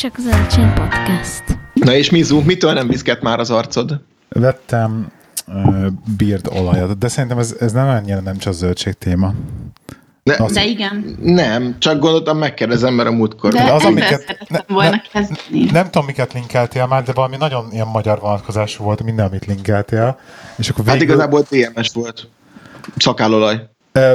csak Zöldcsén Podcast. Na és Mizu, mitől nem viszket már az arcod? Vettem uh, beard olajat, de szerintem ez, ez nem annyira nem csak zöldség téma. Ne, Az- De igen. Nem, csak gondoltam megkérdezem, mert a múltkor. De az, az, amiket- ne- volna ne- kezdeni. Nem tudom, miket linkeltél már, de valami nagyon ilyen magyar vonatkozású volt minden, amit linkeltél. És akkor Hát végül, igazából DMS volt. Szakállolaj.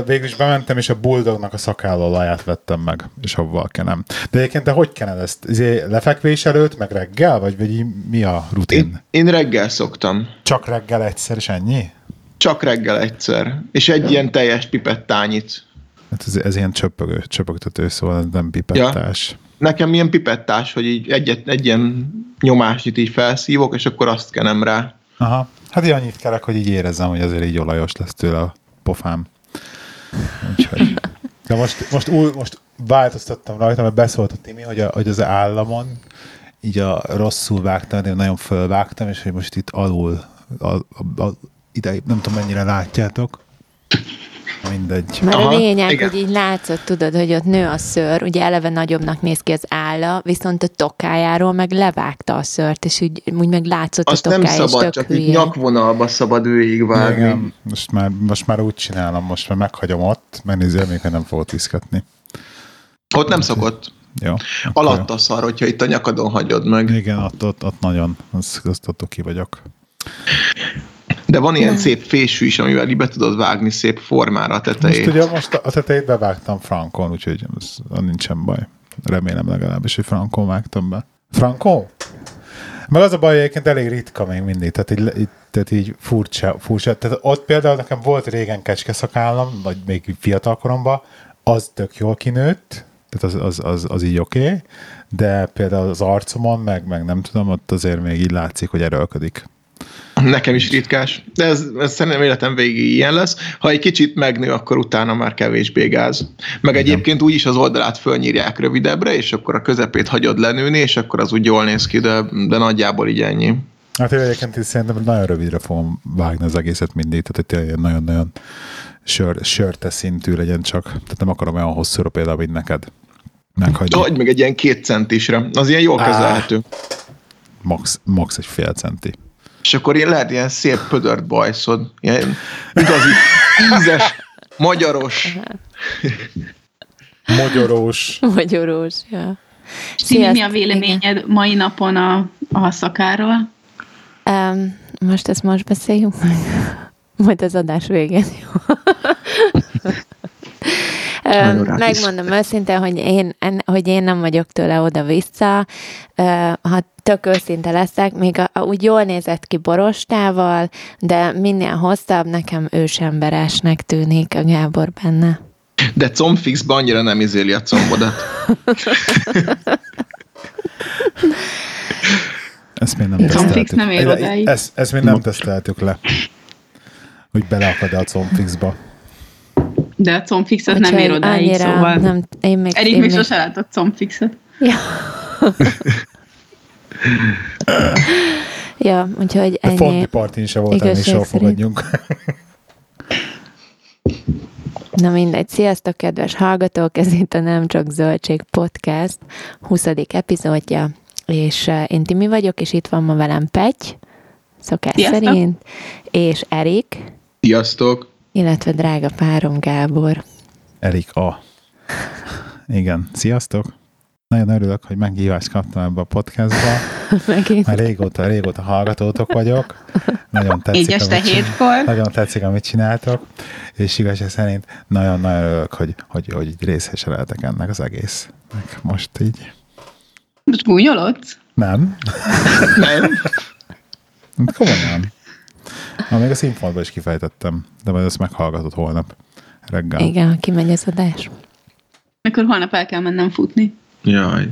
Végül is bementem, és a Bulldognak a szakállolaját vettem meg, és avval kenem. De egyébként te hogy kened ezt? Izé, lefekvés előtt, meg reggel, vagy, vagy mi a rutin? Én, én reggel szoktam. Csak reggel egyszer, és ennyi? Csak reggel egyszer. És egy ilyen teljes pipettányit. Hát ez, ez ilyen csöpögő, csöpögtető, szóval ez nem pipettás. Nekem ilyen pipettás, hogy így egyet, egy ilyen nyomást így felszívok, és akkor azt kenem rá. Aha. Hát így annyit kerek, hogy így érezzem, hogy azért így olajos lesz tőle a pofám. Úgyhogy. De most, most, új, most változtattam rajta, mert beszólt a Timi, hogy, a, hogy az államon így a rosszul vágtam, de nagyon fölvágtam, és hogy most itt alul, a, a, a, ide, nem tudom mennyire látjátok. Mindegy. Mert Aha, a lényeg, igen. hogy így látszott, tudod, hogy ott nő a szőr, ugye eleve nagyobbnak néz ki az álla, viszont a tokájáról meg levágta a szőrt, és úgy, úgy meg látszott Azt a nem tokája, és szabad, csak hülye. így nyakvonalba szabad végigvágni. Igen, most már, most már úgy csinálom, most már meghagyom ott, megnézi, amikor nem fogok viszketni. Ott nem szokott. Jó. Alatt a szar, hogyha itt a nyakadon hagyod meg. Igen, ott, ott, ott nagyon, azt, azt ott ki vagyok. De van ilyen szép fésű is, amivel így be tudod vágni szép formára a Most tetejét. ugye most a tetejét bevágtam Frankon, úgyhogy ez, nincsen baj. Remélem legalábbis, hogy Frankon vágtam be. Frankon? Meg az a baj, hogy egyébként elég ritka még mindig, tehát így, így, tehát így furcsa, furcsa. Tehát ott például nekem volt régen kecskeszakállam, vagy még fiatal koromban, az tök jól kinőtt, tehát az, az, az, az így oké, okay, de például az arcomon, meg, meg nem tudom, ott azért még így látszik, hogy erőlködik. Nekem is ritkás. De ez, ez szerintem életem végig ilyen lesz. Ha egy kicsit megnő, akkor utána már kevésbé gáz. Meg egyébként úgy is az oldalát fölnyírják rövidebbre, és akkor a közepét hagyod lenőni, és akkor az úgy jól néz ki, de, de nagyjából így ennyi. Hát én egyébként szerintem nagyon rövidre fogom vágni az egészet mindig, tehát tényleg nagyon-nagyon sör, sörte szintű legyen csak. Tehát nem akarom olyan hosszúra például, mint neked. Meghagyni. Vagy meg egy ilyen két centisre. Az ilyen jól kezelhető. Max, max egy fél centi. És akkor ilyen lehet ilyen szép pödört bajszod. Ilyen igazi ízes, magyaros. Magyarós. Magyarós, ja. Timi, mi a véleményed mai napon a, a szakáról? Um, most ezt most beszéljünk meg. Majd az adás végén. jó? Megmondom őszintén, hogy én, en- hogy én nem vagyok tőle oda-vissza. Ö, Ha tök őszinte leszek, még a, a, úgy jól nézett ki borostával, de minél hosszabb, nekem ősemberesnek tűnik a Gábor benne. De combfixban annyira nem izéli a combodat. Ezt még nem teszteltük. nem ér odáig. Ezt, ezt még nem teszteltük le. Hogy beleakad a combfixba. De a combfixet nem ér odáig, szóval. Nem, én még, Erik én még még, sose látott combfixet. Ja. ja, úgyhogy ennyi. Fondi partin se voltam, és szerint. fogadjunk. Na mindegy, sziasztok, kedves hallgatók, ez itt a Nem Csak Zöldség Podcast 20. epizódja, és uh, én Timi vagyok, és itt van ma velem Petty, szokás Sziasztok. szerint, és Erik, Sziasztok! Illetve drága párom Gábor. Erik A. Igen, sziasztok! Nagyon örülök, hogy meghívást kaptam ebbe a podcastba. Megint. Már régóta, régóta hallgatótok vagyok. Nagyon tetszik, Így este hétkor. nagyon tetszik, amit csináltok, és igazság szerint nagyon-nagyon örülök, hogy, hogy, hogy részese lehetek ennek az egésznek most így. Most gúnyolodsz? Nem? Nem? Komolyan. Na, még a színfoltban is kifejtettem, de majd ezt meghallgatod holnap reggel. Igen, ha kimegy az adás. Akkor holnap el kell mennem futni. Jaj.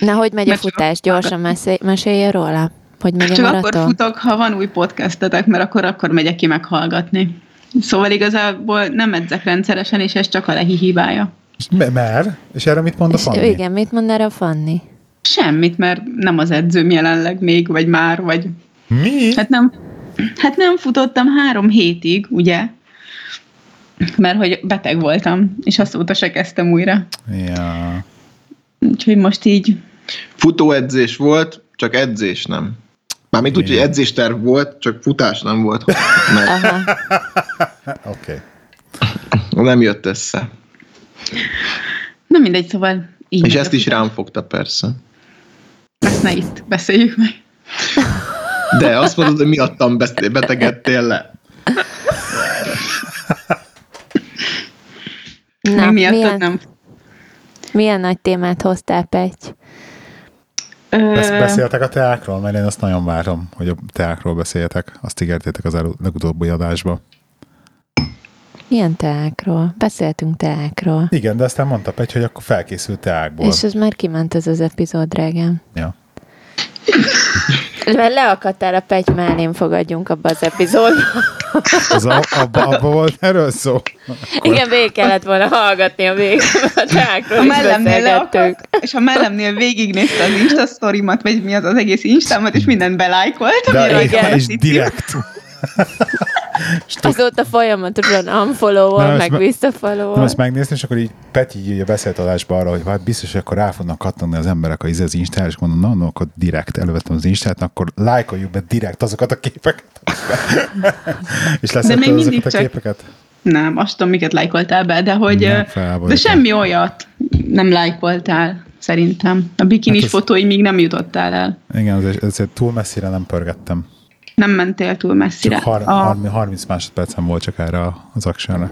Na, hogy megy a Mert futás? akkor- Gyorsan mesélj, mesélj róla. Hogy megy a Csak akkor maraton? futok, ha van új podcastetek, mert akkor, akkor megyek ki meghallgatni. Szóval igazából nem edzek rendszeresen, és ez csak a lehi hibája. És me- Mer? És erre mit mond a És, Fanni? igen, mit mond erre a Fanni? Semmit, mert nem az edzőm jelenleg még, vagy már, vagy... Mi? Hát nem, hát nem futottam három hétig, ugye? Mert hogy beteg voltam, és azóta se kezdtem újra. Ja. Úgyhogy most így Futóedzés volt, csak edzés nem. Mármint úgy, hogy edzésterv volt, csak futás nem volt. Mert. Oké. nem jött össze. Na mindegy, szóval így. És ezt is rám fogta persze. Ezt ne itt beszéljük meg. De azt mondod, hogy miattam betegedtél le. Na, Még miattad milyen, nem. milyen nagy témát hoztál, Pety? Ö, Besz- beszéltek a teákról? Mert én azt nagyon várom, hogy a teákról beszéljetek. Azt ígértétek az elu- legutóbbi adásba. Milyen teákról? Beszéltünk teákról. Igen, de aztán mondta Pegy, hogy akkor felkészült teákból. És ez már kiment ez az epizód, drágám. Ja. Mert leakadtál a Pety mellén, fogadjunk abba az epizódba. Az a, abba, abba volt erről szó? Igen, végig kellett volna hallgatni a végén, mert a teákról a mellemnél leakadt, és a mellemnél végignézte az Insta sztorimat, vagy mi az az egész Instámat, és mindent belájkolt, De igen. és direkt. És Azóta folyamatosan unfollow Nem, ezt meg me- visszafollow Nem, ezt megnézni, és akkor így Peti így ugye beszélt adásba arra, hogy hát biztos, hogy akkor rá fognak kattogni az emberek a izé az Instára, és mondom, na, no, akkor direkt elővettem az Instát, akkor lájkoljuk be direkt azokat a képeket. és még leszetted mindig azokat a csak- képeket? Nem, azt tudom, miket lájkoltál be, de hogy... Nem, de semmi olyat nem lájkoltál, szerintem. A bikinis Hát az- fotói még nem jutottál el. Igen, ezért, ezért túl messzire nem pörgettem. Nem mentél túl messzire. Csak har- a, 30, 30 másodpercem volt csak erre az actionre.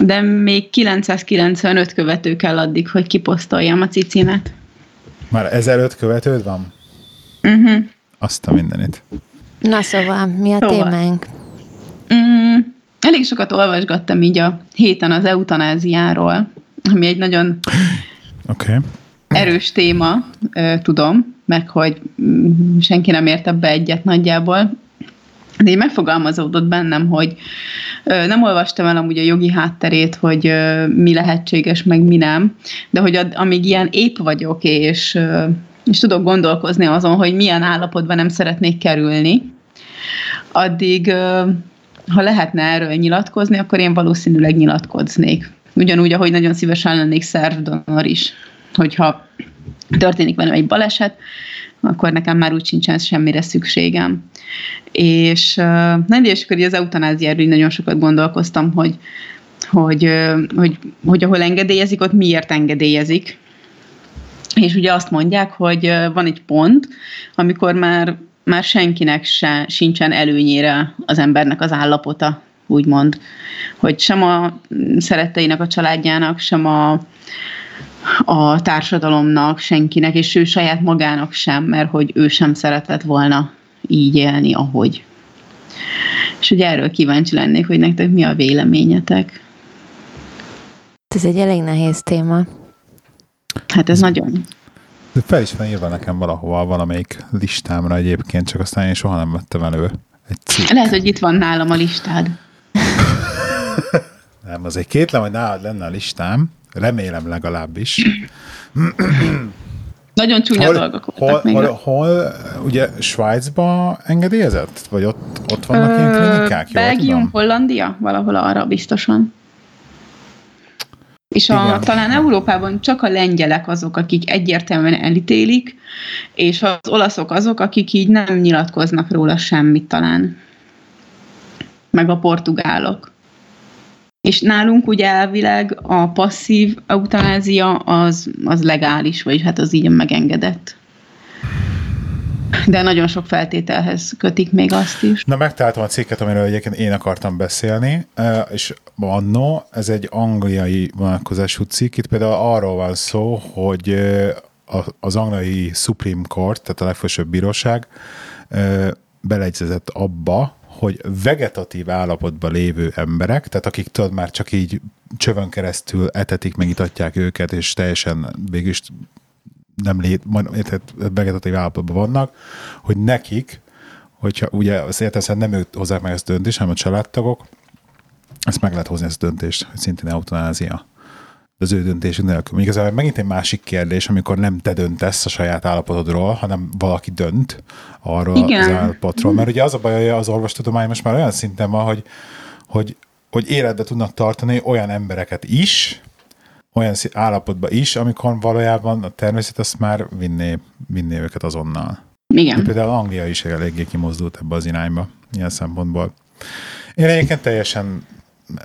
de még 995 követő kell addig, hogy kiposztoljam a cicimet. Már 1005 követőd van? Uh-huh. Azt a mindenit. Na szóval, mi a Szóval. témánk? Mm, elég sokat olvasgattam így a héten az eutanáziáról, ami egy nagyon. Okay. erős téma, tudom, meg hogy mm, senki nem ért ebbe egyet nagyjából, de így megfogalmazódott bennem, hogy nem olvastam el amúgy a jogi hátterét, hogy ö, mi lehetséges, meg mi nem, de hogy amíg ilyen épp vagyok, és, ö, és tudok gondolkozni azon, hogy milyen állapotban nem szeretnék kerülni, addig, ha lehetne erről nyilatkozni, akkor én valószínűleg nyilatkoznék. Ugyanúgy, ahogy nagyon szívesen lennék szervdonor is, hogyha történik velem egy baleset, akkor nekem már úgy sincsen semmire szükségem. És nem, és akkor az eutanáziáról így nagyon sokat gondolkoztam, hogy, hogy, hogy, hogy ahol engedélyezik, ott miért engedélyezik. És ugye azt mondják, hogy van egy pont, amikor már, már senkinek se, sincsen előnyére az embernek az állapota, úgymond. Hogy sem a szeretteinek, a családjának, sem a, a társadalomnak, senkinek, és ő saját magának sem, mert hogy ő sem szeretett volna így élni, ahogy. És ugye erről kíváncsi lennék, hogy nektek mi a véleményetek. Ez egy elég nehéz téma. Hát ez nagyon... De fel is van írva nekem valahova, valamelyik listámra egyébként, csak aztán én soha nem vettem elő egy cikk. Lehet, hogy itt van nálam a listád. Nem, azért kétlem, hogy nálad lenne a listám. Remélem legalábbis. Nagyon csúnya dolgok voltak hol, hol, hol, ugye Svájcba engedélyezett? Vagy ott, ott vannak ilyen klinikák? Jól Belgium, tudom? Hollandia? Valahol arra biztosan. És a, Igen. talán Európában csak a lengyelek azok, akik egyértelműen elítélik, és az olaszok azok, akik így nem nyilatkoznak róla semmit talán. Meg a portugálok. És nálunk ugye elvileg a passzív eutanázia az, az legális, vagy hát az így megengedett. De nagyon sok feltételhez kötik még azt is. Na, megtaláltam a cikket, amiről egyébként én akartam beszélni, eh, és annó, ez egy angliai vonatkozású cikk, itt például arról van szó, hogy a- az angliai Supreme Court, tehát a legfelsőbb bíróság eh, beleegyezett abba, hogy vegetatív állapotban lévő emberek, tehát akik tudod már csak így csövön keresztül etetik, megitatják őket, és teljesen végülis nem lét, majd, vegetatív állapotban vannak, hogy nekik, hogyha ugye az értelmesen nem ők hozzák meg ezt a döntést, hanem a családtagok, ezt meg lehet hozni ezt a döntést, hogy szintén eutanázia. Az ő döntésük nélkül. Még ez megint egy másik kérdés, amikor nem te döntesz a saját állapotodról, hanem valaki dönt arról Igen. az állapotról. Mert ugye az a baj, hogy az orvostudomány most már olyan szinten van, hogy, hogy, hogy életbe tudnak tartani olyan embereket is, olyan állapotba is, amikor valójában a természet azt már vinné, vinné őket azonnal. Igen. Például Anglia is eléggé kimozdult ebbe az irányba, ilyen szempontból. Én egyébként teljesen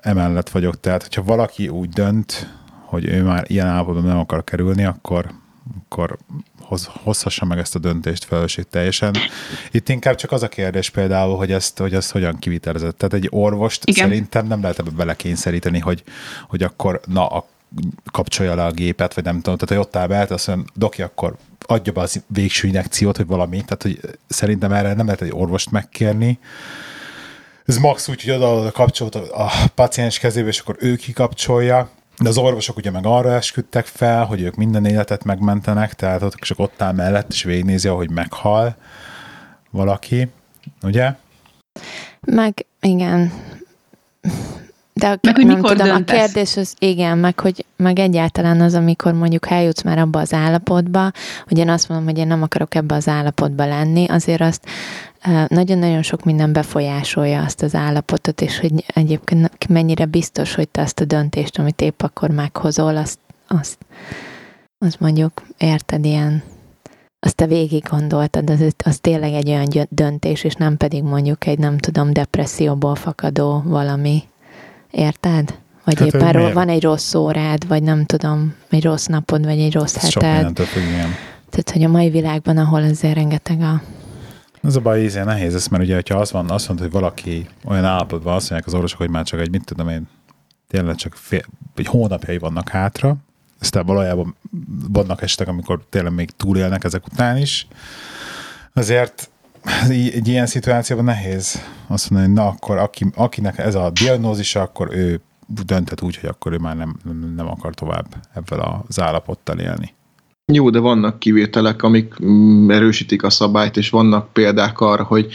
emellett vagyok, tehát hogyha valaki úgy dönt, hogy ő már ilyen állapotban nem akar kerülni, akkor, akkor hoz, hozhassa meg ezt a döntést felelősség teljesen. Itt inkább csak az a kérdés például, hogy ezt, hogy ezt hogyan kivitelezett. Tehát egy orvost Igen. szerintem nem lehet ebbe belekényszeríteni, hogy, hogy akkor na, a, kapcsolja le a gépet, vagy nem tudom, tehát hogy ott áll be, azt mondja, doki, akkor adja be az végső injekciót, vagy valami. Tehát, hogy szerintem erre nem lehet egy orvost megkérni. Ez max úgy, hogy oda a kapcsolat a paciens kezébe, és akkor ő kikapcsolja. De az orvosok ugye meg arra esküdtek fel, hogy ők minden életet megmentenek, tehát ott csak ott áll mellett, és végignézi, ahogy meghal valaki, ugye? Meg igen, de a, meg, hogy nem mikor tudom, döntesz? a kérdés az igen, meg hogy meg egyáltalán az, amikor mondjuk eljutsz már abba az állapotba, hogy én azt mondom, hogy én nem akarok ebbe az állapotba lenni, azért azt nagyon-nagyon sok minden befolyásolja azt az állapotot, és hogy egyébként mennyire biztos, hogy te azt a döntést, amit épp akkor meghozol, azt, azt, azt mondjuk érted ilyen azt te végig gondoltad, az, az tényleg egy olyan döntés, és nem pedig mondjuk egy, nem tudom, depresszióból fakadó valami. Érted? Vagy Tehát, éppen ro- van egy rossz órád, vagy nem tudom, egy rossz napod, vagy egy rossz Ez heted. Sok Tehát, hogy a mai világban, ahol azért rengeteg a ez a baj, ez nehéz ez, mert ugye, hogyha az van, azt mondod, hogy valaki olyan állapotban azt mondják az orvosok, hogy már csak egy, mit tudom én, tényleg csak fél, egy hónapjai vannak hátra, aztán valójában vannak estek, amikor tényleg még túlélnek ezek után is. Azért egy ilyen szituációban nehéz azt mondani, hogy na akkor aki, akinek ez a diagnózisa, akkor ő dönthet úgy, hogy akkor ő már nem, nem akar tovább ebben az állapottal élni. Jó, de vannak kivételek, amik mm, erősítik a szabályt, és vannak példák arra, hogy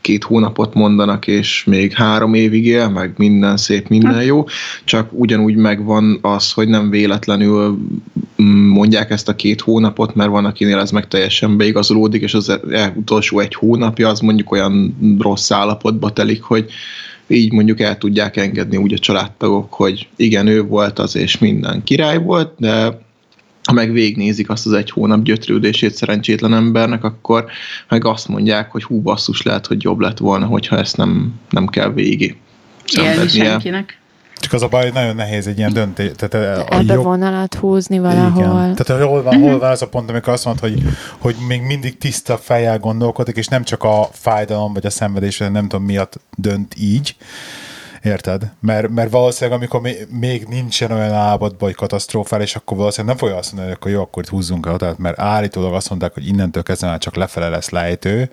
két hónapot mondanak, és még három évig él, meg minden szép, minden jó, csak ugyanúgy megvan az, hogy nem véletlenül mm, mondják ezt a két hónapot, mert van, akinél ez meg teljesen beigazolódik, és az e, utolsó egy hónapja az mondjuk olyan rossz állapotba telik, hogy így mondjuk el tudják engedni úgy a családtagok, hogy igen, ő volt az, és minden király volt, de ha meg végnézik azt az egy hónap gyötrődését szerencsétlen embernek, akkor meg azt mondják, hogy hú basszus lehet, hogy jobb lett volna, hogyha ezt nem, nem kell végig senkinek. Csak az a baj, hogy nagyon nehéz egy ilyen döntés. Tehát a Ebbe jog... vonalat húzni valahol. Igen. Tehát hol van, hol van az a pont, amikor azt mondod, hogy, hogy még mindig tiszta fejjel gondolkodik, és nem csak a fájdalom vagy a szenvedés, nem tudom miatt dönt így, Érted? Mert, mert valószínűleg, amikor még nincsen olyan állapotban, hogy katasztrófális, akkor valószínűleg nem fogja azt mondani, hogy akkor jó, akkor itt húzzunk el tehát mert állítólag azt mondták, hogy innentől kezdve már csak lefele lesz lejtő,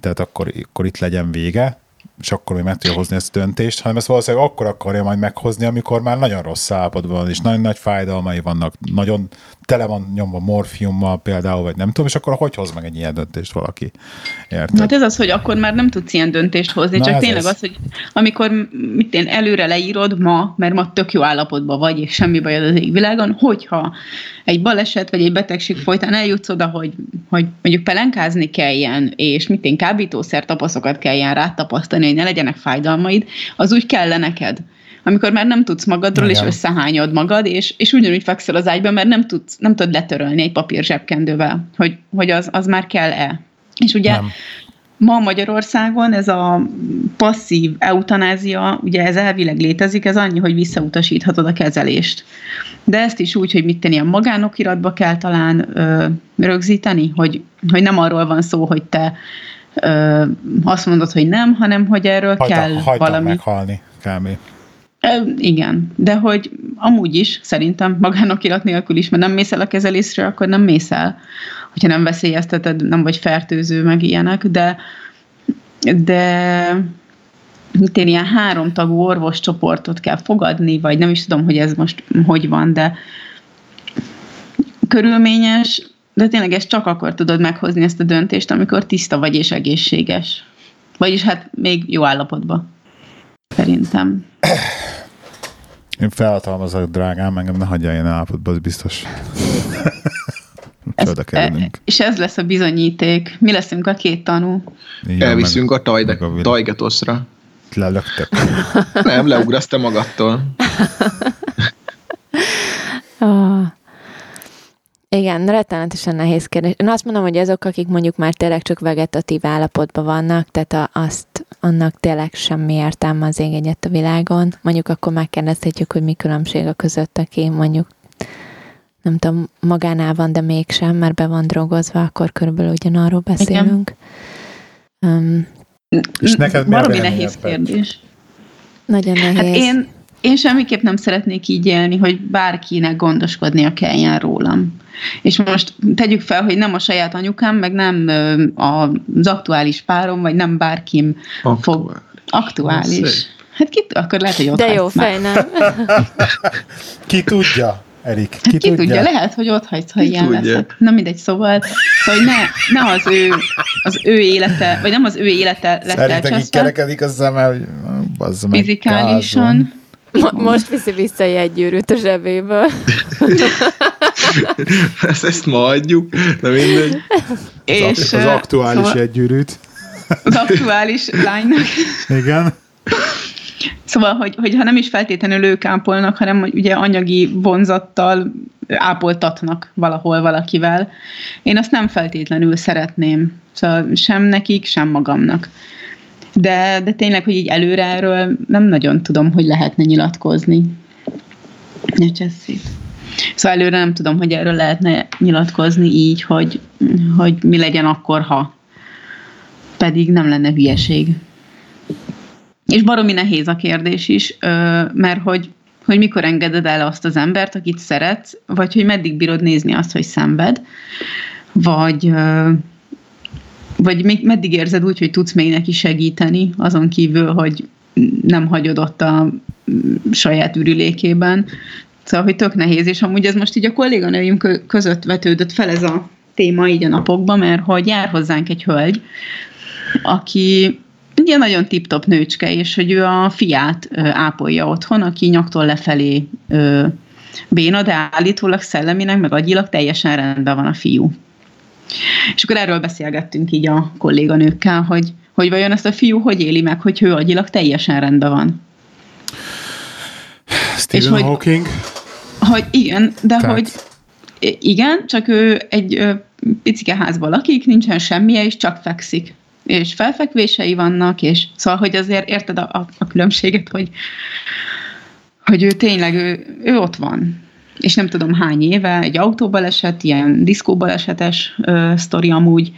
tehát akkor, akkor itt legyen vége, és akkor még meg tudja hozni ezt a döntést, hanem ezt valószínűleg akkor akarja majd meghozni, amikor már nagyon rossz állapotban van, és nagyon nagy fájdalmai vannak, nagyon tele van nyomva morfiummal például, vagy nem tudom, és akkor hogy hoz meg egy ilyen döntést valaki? Érted? Hát ez az, hogy akkor már nem tudsz ilyen döntést hozni, Na csak tényleg ez. az, hogy amikor mit én előre leírod ma, mert ma tök jó állapotban vagy, és semmi bajod az égvilágon, hogyha egy baleset vagy egy betegség folytán eljutsz oda, hogy, hogy mondjuk pelenkázni kelljen, és mit én kábítószer tapaszokat kelljen rátapasztani, hogy ne legyenek fájdalmaid, az úgy kell neked amikor már nem tudsz magadról, Igen. és összehányod magad, és, és ugyanúgy fekszel az ágyba, mert nem, tudsz, nem tudod letörölni egy papír zsebkendővel, hogy, hogy az, az már kell-e. És ugye nem. ma Magyarországon ez a passzív eutanázia, ugye ez elvileg létezik, ez annyi, hogy visszautasíthatod a kezelést. De ezt is úgy, hogy mit tenni, a magánokiratba kell talán ö, rögzíteni, hogy, hogy nem arról van szó, hogy te ö, azt mondod, hogy nem, hanem hogy erről hagyta, kell valami. meghalni, kb. Igen, de hogy amúgy is szerintem magánokirat nélkül is, mert nem mész el a kezelésre, akkor nem mész el, hogyha nem veszélyezteted, nem vagy fertőző, meg ilyenek, de de mint én ilyen három tagú orvoscsoportot kell fogadni, vagy nem is tudom, hogy ez most hogy van, de körülményes, de tényleg ezt csak akkor tudod meghozni ezt a döntést, amikor tiszta vagy és egészséges. Vagyis hát még jó állapotban. Szerintem. Én felhatalmazok, drágám, engem ne hagyja ilyen állapotba, az biztos. Ez, e, és ez lesz a bizonyíték. Mi leszünk a két tanú. Igen, Elviszünk meg, a, tajde, a tajgetoszra. Lelöktek. Nem, leugrasz te magadtól. Oh. Igen, rettenetesen nehéz kérdés. Én azt mondom, hogy azok, akik mondjuk már tényleg csak vegetatív állapotban vannak, tehát a, azt annak tényleg semmi értelme az ég a világon. Mondjuk akkor megkérdezhetjük, hogy mi különbség a között, aki mondjuk nem tudom, magánál van, de mégsem, mert be van drogozva, akkor körülbelül ugyanarról beszélünk. Um, És neked mi nehéz kérdés. Nagyon hát nehéz. Hát én, én semmiképp nem szeretnék így élni, hogy bárkinek gondoskodnia kelljen rólam. És most tegyük fel, hogy nem a saját anyukám, meg nem az aktuális párom, vagy nem bárkim aktuális. fog... Aktuális. Hát ki, akkor lehet, hogy ott De jó fej, nem? ki tudja? Erik, ki, ki tudja? tudja? Lehet, hogy ott hagysz, ha ki ilyen tudja? leszek. Na mindegy, szóval, szóval ne, ne az, ő, az ő élete, vagy nem az ő élete lesz Szerintem így kerekedik a szeme, hogy bazd meg, Fizikálisan. Mo- most viszi vissza egy jegygyűrűt a zsebéből. ezt, ezt ma adjuk, de mindegy. És, az, az aktuális szóval, jegygyűrűt. Az aktuális lánynak. Igen. Szóval, hogy, hogy ha nem is feltétlenül ők ápolnak, hanem ugye anyagi vonzattal ápoltatnak valahol valakivel. Én azt nem feltétlenül szeretném. Szóval sem nekik, sem magamnak. De, de tényleg, hogy így előre erről nem nagyon tudom, hogy lehetne nyilatkozni. Ne cseszít. Szóval előre nem tudom, hogy erről lehetne nyilatkozni így, hogy, hogy mi legyen akkor, ha. Pedig nem lenne hülyeség. És baromi nehéz a kérdés is, mert hogy, hogy mikor engeded el azt az embert, akit szeretsz, vagy hogy meddig bírod nézni azt, hogy szenved, vagy, vagy még meddig érzed úgy, hogy tudsz még neki segíteni, azon kívül, hogy nem hagyod ott a saját ürülékében. Szóval, hogy tök nehéz, és amúgy ez most így a kolléganőim között vetődött fel ez a téma így a napokban, mert hogy jár hozzánk egy hölgy, aki ugye nagyon tip-top nőcske, és hogy ő a fiát ápolja otthon, aki nyaktól lefelé béna, de állítólag szelleminek, meg agyilag teljesen rendben van a fiú. És akkor erről beszélgettünk így a kolléganőkkel, hogy, hogy vajon ezt a fiú hogy éli meg, hogy ő agyilag teljesen rendben van. Stephen és Hawking. Hogy, hogy igen, de Tehát... hogy igen, csak ő egy picike házban lakik, nincsen semmije, és csak fekszik és felfekvései vannak, és szóval, hogy azért érted a, a, a különbséget, hogy, hogy ő tényleg, ő, ő ott van. És nem tudom hány éve, egy autóbaleset, ilyen diszkóbalesetes ö, sztori amúgy,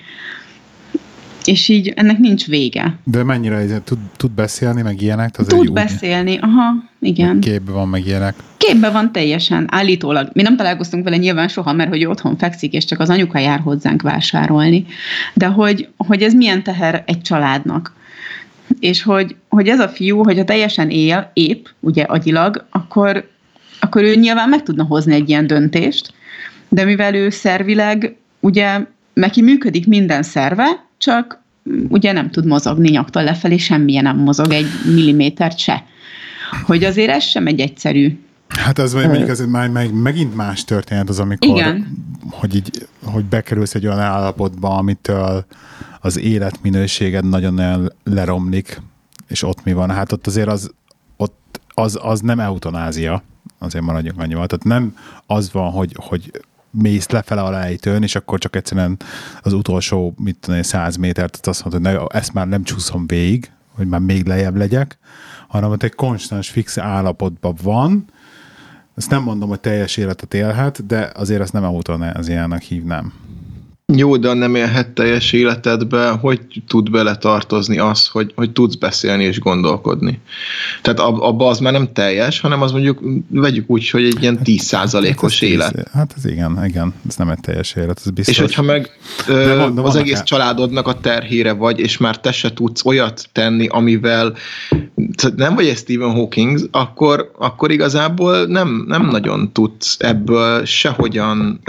és így ennek nincs vége. De mennyire tud, tud beszélni, meg ilyenek? Az tud beszélni, úgy, aha, igen. Képben van, meg ilyenek. Képben van teljesen, állítólag. Mi nem találkoztunk vele nyilván soha, mert hogy otthon fekszik, és csak az anyuka jár hozzánk vásárolni. De hogy, hogy ez milyen teher egy családnak. És hogy, hogy ez a fiú, hogyha teljesen él, épp, ugye agyilag, akkor, akkor ő nyilván meg tudna hozni egy ilyen döntést, de mivel ő szervileg, ugye neki működik minden szerve, csak ugye nem tud mozogni nyaktól lefelé, semmilyen nem mozog, egy millimétert se. Hogy azért ez sem egy egyszerű Hát ez mondjuk ez már meg, megint más történet az, amikor Igen. Hogy, így, hogy bekerülsz egy olyan állapotba, amitől az életminőséged nagyon leromlik, és ott mi van? Hát ott azért az, ott az, az nem eutanázia, azért maradjunk annyival. Tehát nem az van, hogy, hogy mész lefele a lejtőn, és akkor csak egyszerűen az utolsó, mit tudom, száz métert azt mondod, hogy ne, ezt már nem csúszom végig, hogy már még lejjebb legyek, hanem hogy egy konstans fix állapotban van, ezt nem mondom, hogy teljes életet élhet, de azért ezt nem eutanáziának hívnám. Jó, de nem élhet teljes életedbe, hogy tud beletartozni az, hogy, hogy tudsz beszélni és gondolkodni. Tehát abba az már nem teljes, hanem az mondjuk, vegyük úgy, hogy egy ilyen 10%-os hát, élet. Tíz, hát ez igen, igen, ez nem egy teljes élet, ez biztos. És hogyha meg de van, de az egész el... családodnak a terhére vagy, és már te se tudsz olyat tenni, amivel nem vagy egy Stephen Hawking, akkor, akkor igazából nem, nem nagyon tudsz ebből sehogyan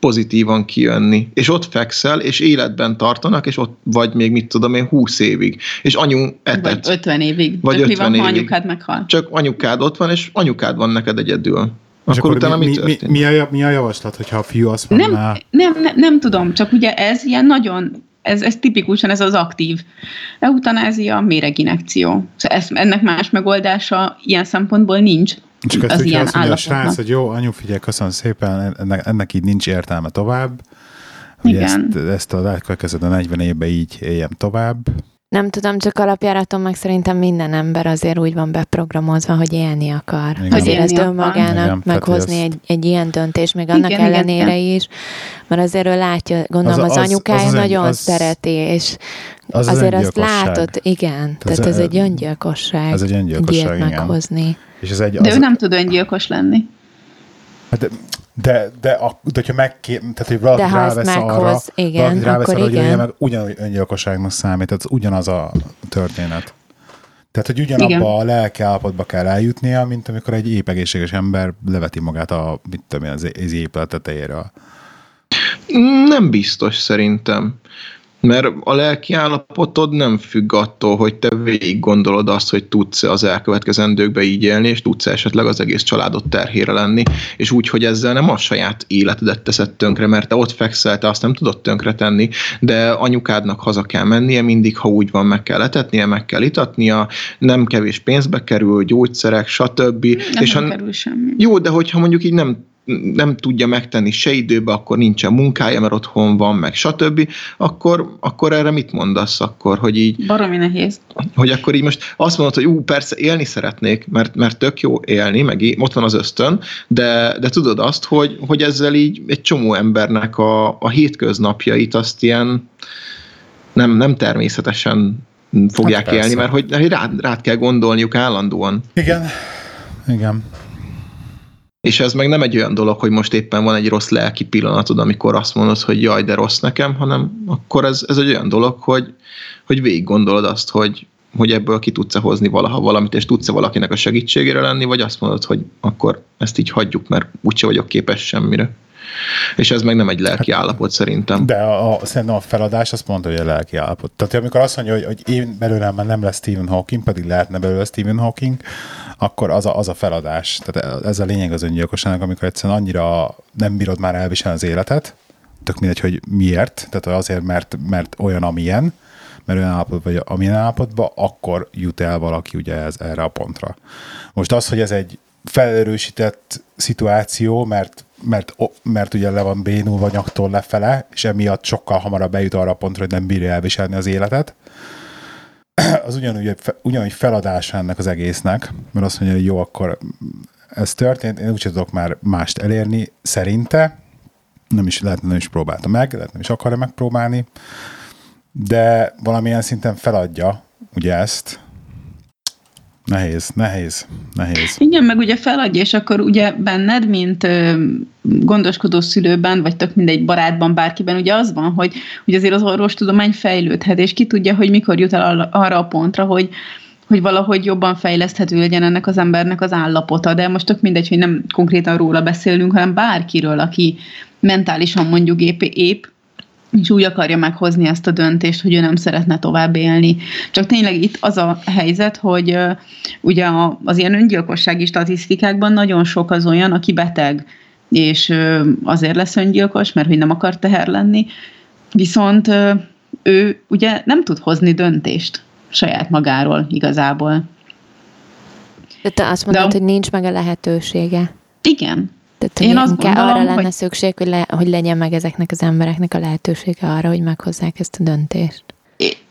pozitívan kijönni. És ott fekszel, és életben tartanak, és ott vagy még mit tudom én, 20 évig. És anyu etett. Vagy 50 évig. Vagy Tök 50 mi van, évig. anyukád meghal? Csak anyukád ott van, és anyukád van neked egyedül. És akkor, utána mi, mi, mi, mi, a, mi a javaslat, hogyha a fiú azt mondaná? Nem, nem, nem, nem tudom, csak ugye ez ilyen nagyon ez, ez tipikusan ez az aktív eutanázia, méreginekció. Szóval ez, ennek más megoldása ilyen szempontból nincs, Csak az hogyha ilyen azt mondja a srác, hogy jó, anyu, figyelj, köszönöm szépen, ennek, ennek így nincs értelme tovább. Hogy Igen. ezt, ezt a elkövetkező 40 évben így éljem tovább. Nem tudom, csak alapjáraton meg szerintem minden ember azért úgy van beprogramozva, hogy élni akar. Igen. Azért Élni ezt önmagának Igen, meghozni ezt- egy, egy ilyen döntés, még annak Igen, ellenére igen. is, mert azért ő látja, gondolom Az- az, az- anyukája az az nagyon az- szereti, és Az az azért azt öngyilkosság. látod, igen, Ez tehát ez a- egy öngyilkosság. Ez egy öngyilkosság, igen. meghozni. És ez egy, De az, ő nem tud öngyilkos lenni. Hát de, de, a, de hogyha megké, tehát, hogy valaki De rávesz arra, meghoz, igen, valaki rávesz akkor arra, hogy igen. ölje meg, ugyanúgy öngyilkosságnak számít, tehát az ugyanaz a történet. Tehát, hogy ugyanabba Igen. a lelki állapotba kell eljutnia, mint amikor egy épp egészséges ember leveti magát a, mit tudom én, az, az épület tetejéről. Nem biztos szerintem. Mert a lelki állapotod nem függ attól, hogy te végig gondolod azt, hogy tudsz az elkövetkezendőkbe így élni, és tudsz esetleg az egész családot terhére lenni, és úgy, hogy ezzel nem a saját életedet teszed tönkre, mert te ott fekszel, te azt nem tudod tönkre tenni, de anyukádnak haza kell mennie mindig, ha úgy van, meg kell etetnie, meg kell itatnia, nem kevés pénzbe kerül, gyógyszerek, stb. Nem, és nem ha, kerül semmi. jó, de hogyha mondjuk így nem nem tudja megtenni se időbe, akkor nincsen munkája, mert otthon van, meg stb., akkor, akkor erre mit mondasz akkor, hogy így, Baromi nehéz. hogy akkor így most azt mondod, hogy ú, persze élni szeretnék, mert, mert tök jó élni, meg ott van az ösztön, de, de tudod azt, hogy, hogy ezzel így egy csomó embernek a, a hétköznapjait azt ilyen nem, nem természetesen fogják Hát persze. élni, mert hogy, hogy rád, rád kell gondolniuk állandóan. Igen. Igen. És ez meg nem egy olyan dolog, hogy most éppen van egy rossz lelki pillanatod, amikor azt mondod, hogy jaj, de rossz nekem, hanem akkor ez, ez egy olyan dolog, hogy, hogy végig gondolod azt, hogy, hogy ebből ki tudsz hozni valaha valamit, és tudsz-e valakinek a segítségére lenni, vagy azt mondod, hogy akkor ezt így hagyjuk, mert úgyse vagyok képes semmire. És ez meg nem egy lelki állapot szerintem. De a, a, szerintem a feladás azt mondta, hogy a lelki állapot. Tehát amikor azt mondja, hogy, hogy én belőlem már nem lesz Stephen Hawking, pedig lehetne belőle Stephen Hawking, akkor az a, az a feladás. Tehát ez a lényeg az öngyilkosságnak, amikor egyszerűen annyira nem bírod már elviselni az életet, tök mindegy, hogy miért, tehát azért, mert, mert olyan, amilyen, mert olyan állapot vagy amilyen állapotban, akkor jut el valaki ugye ez, erre a pontra. Most az, hogy ez egy felerősített szituáció, mert, mert, mert ugye le van bénulva nyaktól lefele, és emiatt sokkal hamarabb bejut arra a pontra, hogy nem bírja elviselni az életet, az ugyanúgy, ugyanúgy feladása ennek az egésznek, mert azt mondja, hogy jó, akkor ez történt, én úgyse tudok már mást elérni, szerinte, nem is lehet, nem is próbálta meg, lehet nem is akarja megpróbálni, de valamilyen szinten feladja ugye ezt. Nehéz, nehéz, nehéz. Igen, meg ugye feladja, és akkor ugye benned, mint ö, gondoskodó szülőben, vagy tök mindegy barátban, bárkiben, ugye az van, hogy, hogy azért az orvostudomány fejlődhet, és ki tudja, hogy mikor jut el arra- a pontra, hogy hogy valahogy jobban fejleszthető legyen ennek az embernek az állapota, de most tök mindegy, hogy nem konkrétan róla beszélünk, hanem bárkiről, aki mentálisan mondjuk épp, épp és úgy akarja meghozni ezt a döntést, hogy ő nem szeretne tovább élni. Csak tényleg itt az a helyzet, hogy ugye a, az ilyen öngyilkossági statisztikákban nagyon sok az olyan, aki beteg, és azért lesz öngyilkos, mert hogy nem akar teher lenni, viszont ő ugye nem tud hozni döntést saját magáról igazából. De te azt De mondod, a- hogy nincs meg a lehetősége. Igen, Tehát, Én azt inkább gondolom, arra lenne hogy- szükség, hogy, le, hogy legyen meg ezeknek az embereknek a lehetősége arra, hogy meghozzák ezt a döntést.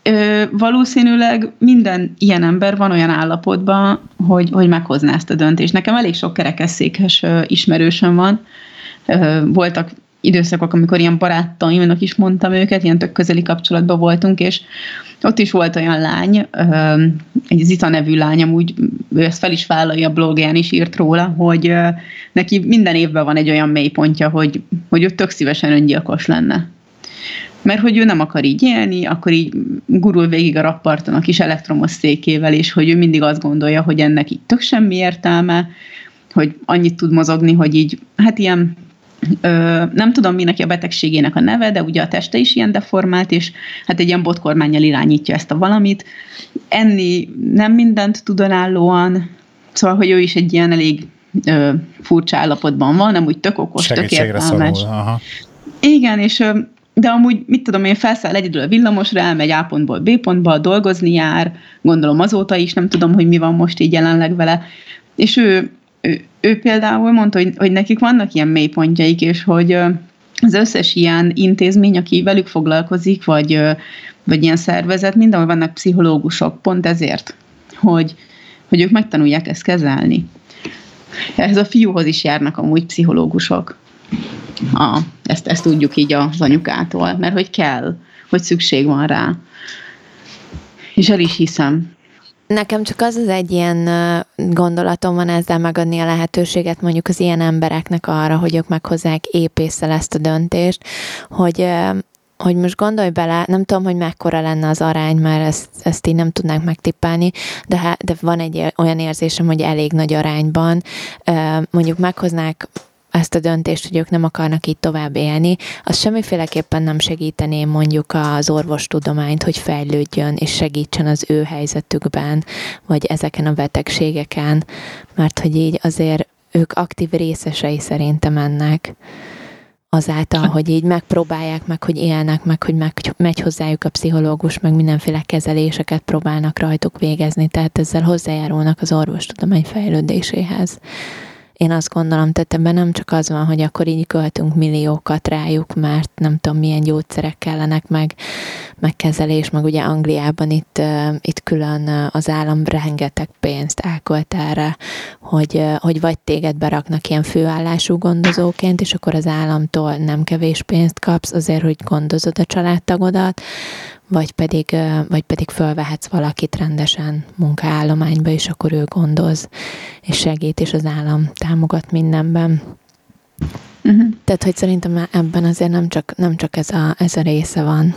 Ö, valószínűleg minden ilyen ember van olyan állapotban, hogy, hogy meghozná ezt a döntést. Nekem elég sok kerekesszékes ismerősöm van. Voltak időszakok, amikor ilyen barátaimnak is mondtam őket, ilyen tök közeli kapcsolatban voltunk, és ott is volt olyan lány, egy Zita nevű lány, amúgy ő ezt fel is vállalja, a blogján is írt róla, hogy neki minden évben van egy olyan mélypontja, hogy, hogy ő tök szívesen öngyilkos lenne. Mert hogy ő nem akar így élni, akkor így gurul végig a rapparton a kis elektromos székével, és hogy ő mindig azt gondolja, hogy ennek így tök semmi értelme, hogy annyit tud mozogni, hogy így, hát ilyen, ö, nem tudom mi neki a betegségének a neve, de ugye a teste is ilyen deformált, és hát egy ilyen botkormányjal irányítja ezt a valamit. Enni nem mindent tud önállóan, szóval, hogy ő is egy ilyen elég ö, furcsa állapotban van, nem úgy tök okos, tök értelmes. Igen, és ö, de amúgy, mit tudom én, felszáll egyedül a villamosra, elmegy A pontból B pontba, dolgozni jár, gondolom azóta is, nem tudom, hogy mi van most így jelenleg vele, és ő, ő, például mondta, hogy, hogy nekik vannak ilyen mélypontjaik, és hogy az összes ilyen intézmény, aki velük foglalkozik, vagy, vagy ilyen szervezet, mindenhol vannak pszichológusok, pont ezért, hogy, hogy ők megtanulják ezt kezelni. Ez a fiúhoz is járnak amúgy pszichológusok. A, ezt, ezt tudjuk így az anyukától, mert hogy kell, hogy szükség van rá. És el is hiszem. Nekem csak az az egy ilyen gondolatom van ezzel megadni a lehetőséget mondjuk az ilyen embereknek arra, hogy ők meghozzák épésszel ezt a döntést, hogy hogy most gondolj bele, nem tudom, hogy mekkora lenne az arány, mert ezt, ezt így nem tudnánk megtippálni, de, de van egy olyan érzésem, hogy elég nagy arányban mondjuk meghoznák ezt a döntést, hogy ők nem akarnak így tovább élni, az semmiféleképpen nem segítené mondjuk az orvostudományt, hogy fejlődjön és segítsen az ő helyzetükben, vagy ezeken a betegségeken, mert hogy így azért ők aktív részesei szerintem ennek azáltal, hogy így megpróbálják meg, hogy élnek meg, hogy meg, megy hozzájuk a pszichológus, meg mindenféle kezeléseket próbálnak rajtuk végezni, tehát ezzel hozzájárulnak az orvostudomány fejlődéséhez én azt gondolom, tehát ebben nem csak az van, hogy akkor így költünk milliókat rájuk, mert nem tudom milyen gyógyszerek kellenek meg, megkezelés, meg ugye Angliában itt, itt külön az állam rengeteg pénzt ákolt erre, hogy, hogy vagy téged beraknak ilyen főállású gondozóként, és akkor az államtól nem kevés pénzt kapsz azért, hogy gondozod a családtagodat, vagy pedig, vagy pedig fölvehetsz valakit rendesen munkaállományba, és akkor ő gondoz, és segít, és az állam támogat mindenben. Uh-huh. Tehát, hogy szerintem ebben azért nem csak, nem csak ez, a, ez a része van.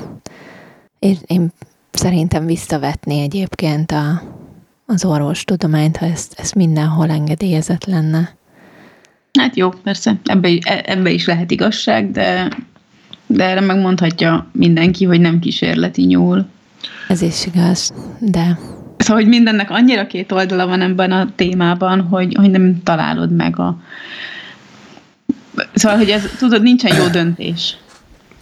Én, én szerintem visszavetni egyébként a, az orvostudományt, ha ezt, ezt mindenhol engedélyezett lenne. Hát jó, persze, ebbe, ebbe is lehet igazság, de de erre megmondhatja mindenki, hogy nem kísérleti nyúl. Ez is igaz, de... Szóval, hogy mindennek annyira két oldala van ebben a témában, hogy, hogy nem találod meg a... Szóval, hogy ez, tudod, nincsen jó döntés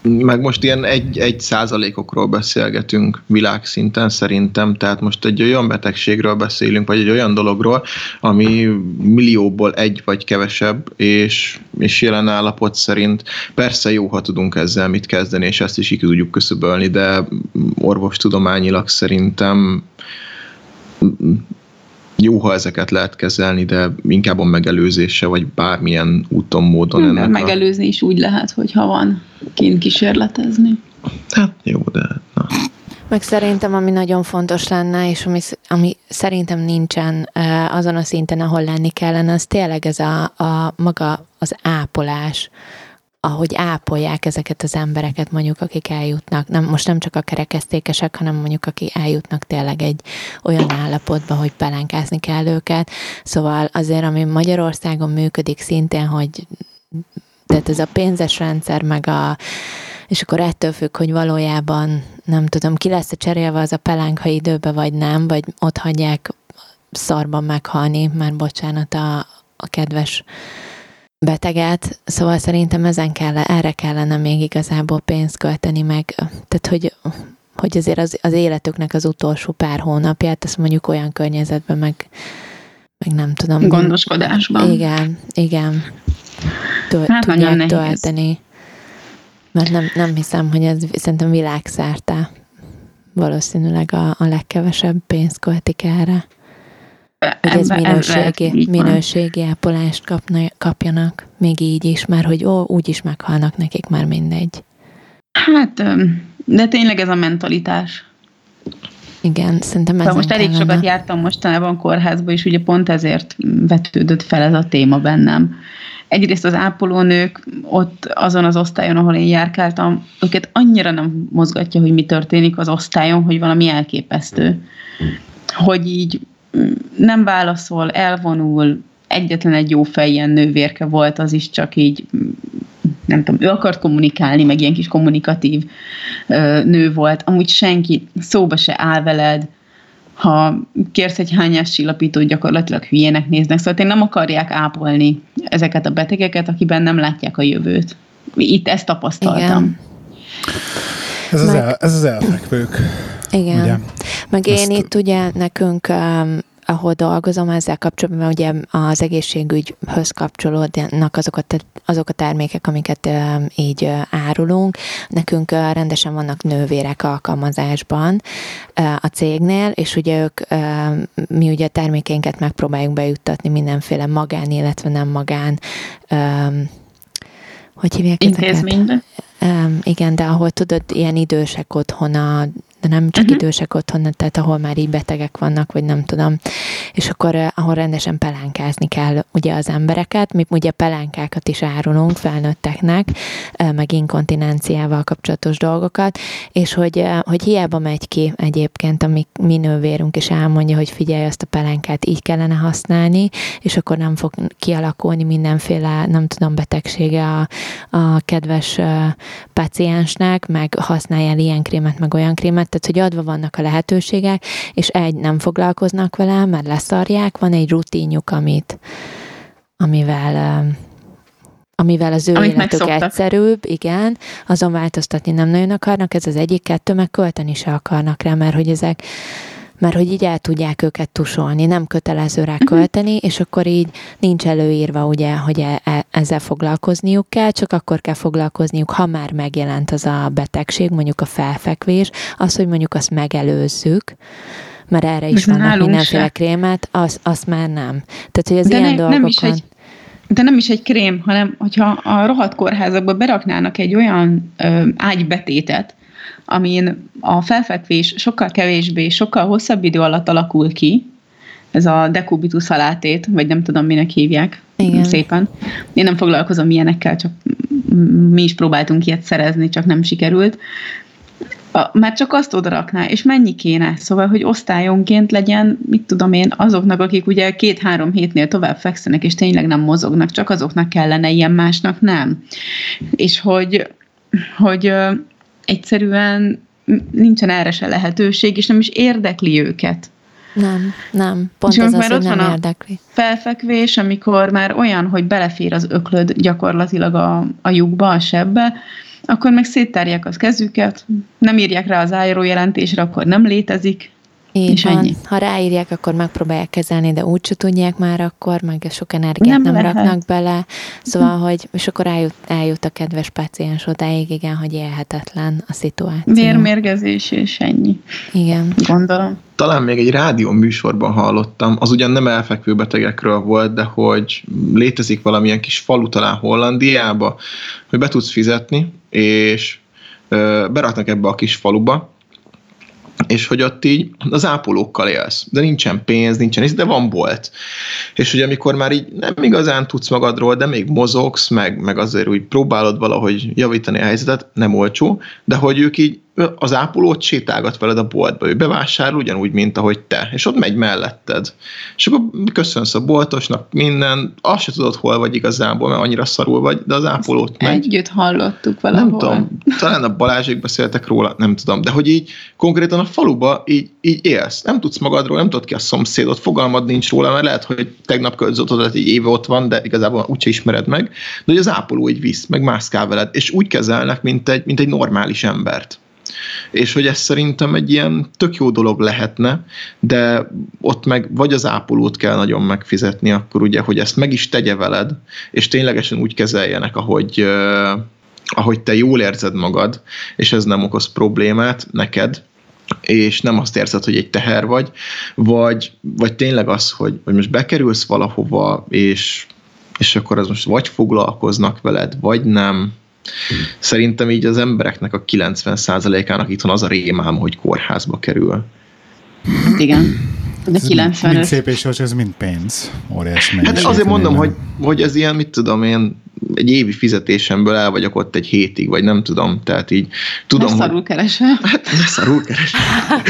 meg most ilyen egy, egy százalékokról beszélgetünk világszinten szerintem, tehát most egy olyan betegségről beszélünk, vagy egy olyan dologról, ami millióból egy vagy kevesebb, és, és jelen állapot szerint persze jó, ha tudunk ezzel mit kezdeni, és ezt is így tudjuk köszöbölni, de orvostudományilag szerintem jó, ha ezeket lehet kezelni, de inkább a megelőzése, vagy bármilyen úton, módon ennek ennek megelőzni a... is úgy lehet, hogyha van kint kísérletezni. Hát jó, de na. Meg szerintem, ami nagyon fontos lenne, és ami, ami szerintem nincsen azon a szinten, ahol lenni kellene, az tényleg ez a, a maga az ápolás, ahogy ápolják ezeket az embereket, mondjuk, akik eljutnak, nem, most nem csak a kerekesztékesek, hanem mondjuk, akik eljutnak tényleg egy olyan állapotba, hogy pelánkázni kell őket. Szóval azért, ami Magyarországon működik szintén, hogy tehát ez a pénzes rendszer, meg a és akkor ettől függ, hogy valójában nem tudom, ki lesz cserélve az a pelánk, ha időbe vagy nem, vagy ott hagyják szarban meghalni, már bocsánat a, a kedves beteget, szóval szerintem ezen kell, erre kellene még igazából pénzt költeni meg, tehát hogy, hogy azért az, az életüknek az utolsó pár hónapját, ezt mondjuk olyan környezetben meg, meg nem tudom. Gondoskodásban. Igen, igen. Tö, hát tudják tölteni. Mert nem, nem hiszem, hogy ez szerintem világszerte valószínűleg a, a legkevesebb pénzt költik erre hogy ez minőségi, minőségi ápolást kapna, kapjanak, még így is, mert hogy ó, úgy is meghalnak nekik, már mindegy. Hát, de tényleg ez a mentalitás. Igen, szerintem ez. most elég sokat jártam mostanában kórházba, és ugye pont ezért vetődött fel ez a téma bennem. Egyrészt az ápolónők ott azon az osztályon, ahol én járkáltam, őket annyira nem mozgatja, hogy mi történik az osztályon, hogy valami elképesztő. Hogy így nem válaszol, elvonul, egyetlen egy jó fej ilyen nővérke volt, az is csak így nem tudom, ő akart kommunikálni, meg ilyen kis kommunikatív ö, nő volt. Amúgy senki szóba se áll veled, ha kérsz egy hányás csillapítót, gyakorlatilag hülyének néznek. Szóval én nem akarják ápolni ezeket a betegeket, akiben nem látják a jövőt. Itt ezt tapasztaltam. Igen. Ez, az el, ez az elfekvők. Igen. Ugye? Meg én Ezt... itt ugye nekünk um, ahol dolgozom, ezzel kapcsolatban ugye az egészségügyhöz kapcsolódnak azok a, azok a termékek, amiket így árulunk. Nekünk rendesen vannak nővérek alkalmazásban a cégnél, és ugye ők, mi ugye a termékeinket megpróbáljuk bejuttatni mindenféle magán, illetve nem magán hogy hívják Intézménybe. Um, igen, de ahol tudod, ilyen idősek otthona, de nem csak uh-huh. idősek otthon, tehát ahol már így betegek vannak, vagy nem tudom. És akkor eh, ahol rendesen pelánkázni kell ugye az embereket, mi ugye pelánkákat is árulunk felnőtteknek, eh, meg inkontinenciával kapcsolatos dolgokat, és hogy, eh, hogy hiába megy ki egyébként a mi, mi nővérünk, és elmondja, hogy figyelj, azt a pelánkát így kellene használni, és akkor nem fog kialakulni mindenféle, nem tudom, betegsége a, a kedves paciensnek, meg használja ilyen krémet, meg olyan krémet, tehát hogy adva vannak a lehetőségek, és egy, nem foglalkoznak vele, mert leszarják, van egy rutinjuk, amit, amivel amivel az ő Amit életük megszoktak. egyszerűbb, igen, azon változtatni nem nagyon akarnak, ez az egyik, kettő, meg költeni se akarnak rá, mert hogy ezek mert hogy így el tudják őket tusolni, nem kötelező rá mhm. költeni, és akkor így nincs előírva ugye, hogy e- e- ezzel foglalkozniuk kell, csak akkor kell foglalkozniuk, ha már megjelent az a betegség, mondjuk a felfekvés, az, hogy mondjuk azt megelőzzük, mert erre is vannak mindenféle se. krémet, az, azt már nem. Tehát, hogy az De ilyen ne, dolgokon... Nem is egy de nem is egy krém, hanem hogyha a rohadt kórházakba beraknának egy olyan ö, ágybetétet, amin a felfekvés sokkal kevésbé, sokkal hosszabb idő alatt alakul ki, ez a dekubitus alátét, vagy nem tudom, minek hívják Igen. szépen. Én nem foglalkozom ilyenekkel, csak mi is próbáltunk ilyet szerezni, csak nem sikerült. Mert csak azt oda rakná, és mennyi kéne? Szóval, hogy osztályonként legyen, mit tudom én, azoknak, akik ugye két-három hétnél tovább fekszenek, és tényleg nem mozognak, csak azoknak kellene ilyen, másnak nem. És hogy, hogy egyszerűen nincsen erre se lehetőség, és nem is érdekli őket. Nem, nem. Pont és ez az, hogy nem érdekli. felfekvés, amikor már olyan, hogy belefér az öklöd gyakorlatilag a, a lyukba, a sebbe, akkor meg széttárják az kezüket, nem írják rá az ájró jelentésre, akkor nem létezik, így és van. Ennyi. Ha ráírják, akkor megpróbálják kezelni, de úgy tudják már akkor, meg sok energiát nem, nem raknak bele. Szóval, hogy, és akkor eljut, eljut a kedves páciens odáig, igen, hogy élhetetlen a szituáció. Vérmérgezés és ennyi. Igen. Gondolom. Talán még egy rádió műsorban hallottam, az ugyan nem elfekvő betegekről volt, de hogy létezik valamilyen kis falu talán Hollandiába, hogy be tudsz fizetni, és beraknak ebbe a kis faluba, és hogy ott így az ápolókkal élsz, de nincsen pénz, nincsen de van bolt. És hogy amikor már így nem igazán tudsz magadról, de még mozogsz, meg, meg azért úgy próbálod valahogy javítani a helyzetet, nem olcsó, de hogy ők így az ápolót sétálgat veled a boltba, ő bevásárol ugyanúgy, mint ahogy te, és ott megy melletted. És akkor köszönsz a boltosnak minden, azt se tudod, hol vagy igazából, mert annyira szarul vagy, de az ápolót megy. Együtt hallottuk valahol. Nem tudom, talán a Balázsék beszéltek róla, nem tudom, de hogy így konkrétan a faluba így, így élsz, nem tudsz magadról, nem tudod ki a szomszédot, fogalmad nincs róla, mert lehet, hogy tegnap költözött egy éve ott van, de igazából úgyse ismered meg, de hogy az ápoló így visz, meg mászkál veled, és úgy kezelnek, mint egy, mint egy normális embert és hogy ez szerintem egy ilyen tök jó dolog lehetne, de ott meg vagy az ápolót kell nagyon megfizetni, akkor ugye, hogy ezt meg is tegye veled, és ténylegesen úgy kezeljenek, ahogy, ahogy te jól érzed magad, és ez nem okoz problémát neked, és nem azt érzed, hogy egy teher vagy, vagy, vagy tényleg az, hogy, hogy most bekerülsz valahova, és, és akkor az most vagy foglalkoznak veled, vagy nem, Szerintem így az embereknek a 90%-ának itthon az a rémám, hogy kórházba kerül. Igen. De 95. Mind szép és ez mind pénz. Óriási Hát azért mondom, hogy, hogy ez ilyen, mit tudom én, egy évi fizetésemből el vagyok ott egy hétig, vagy nem tudom, tehát így tudom, ne szarul keresel. Hát ne szarul keresel.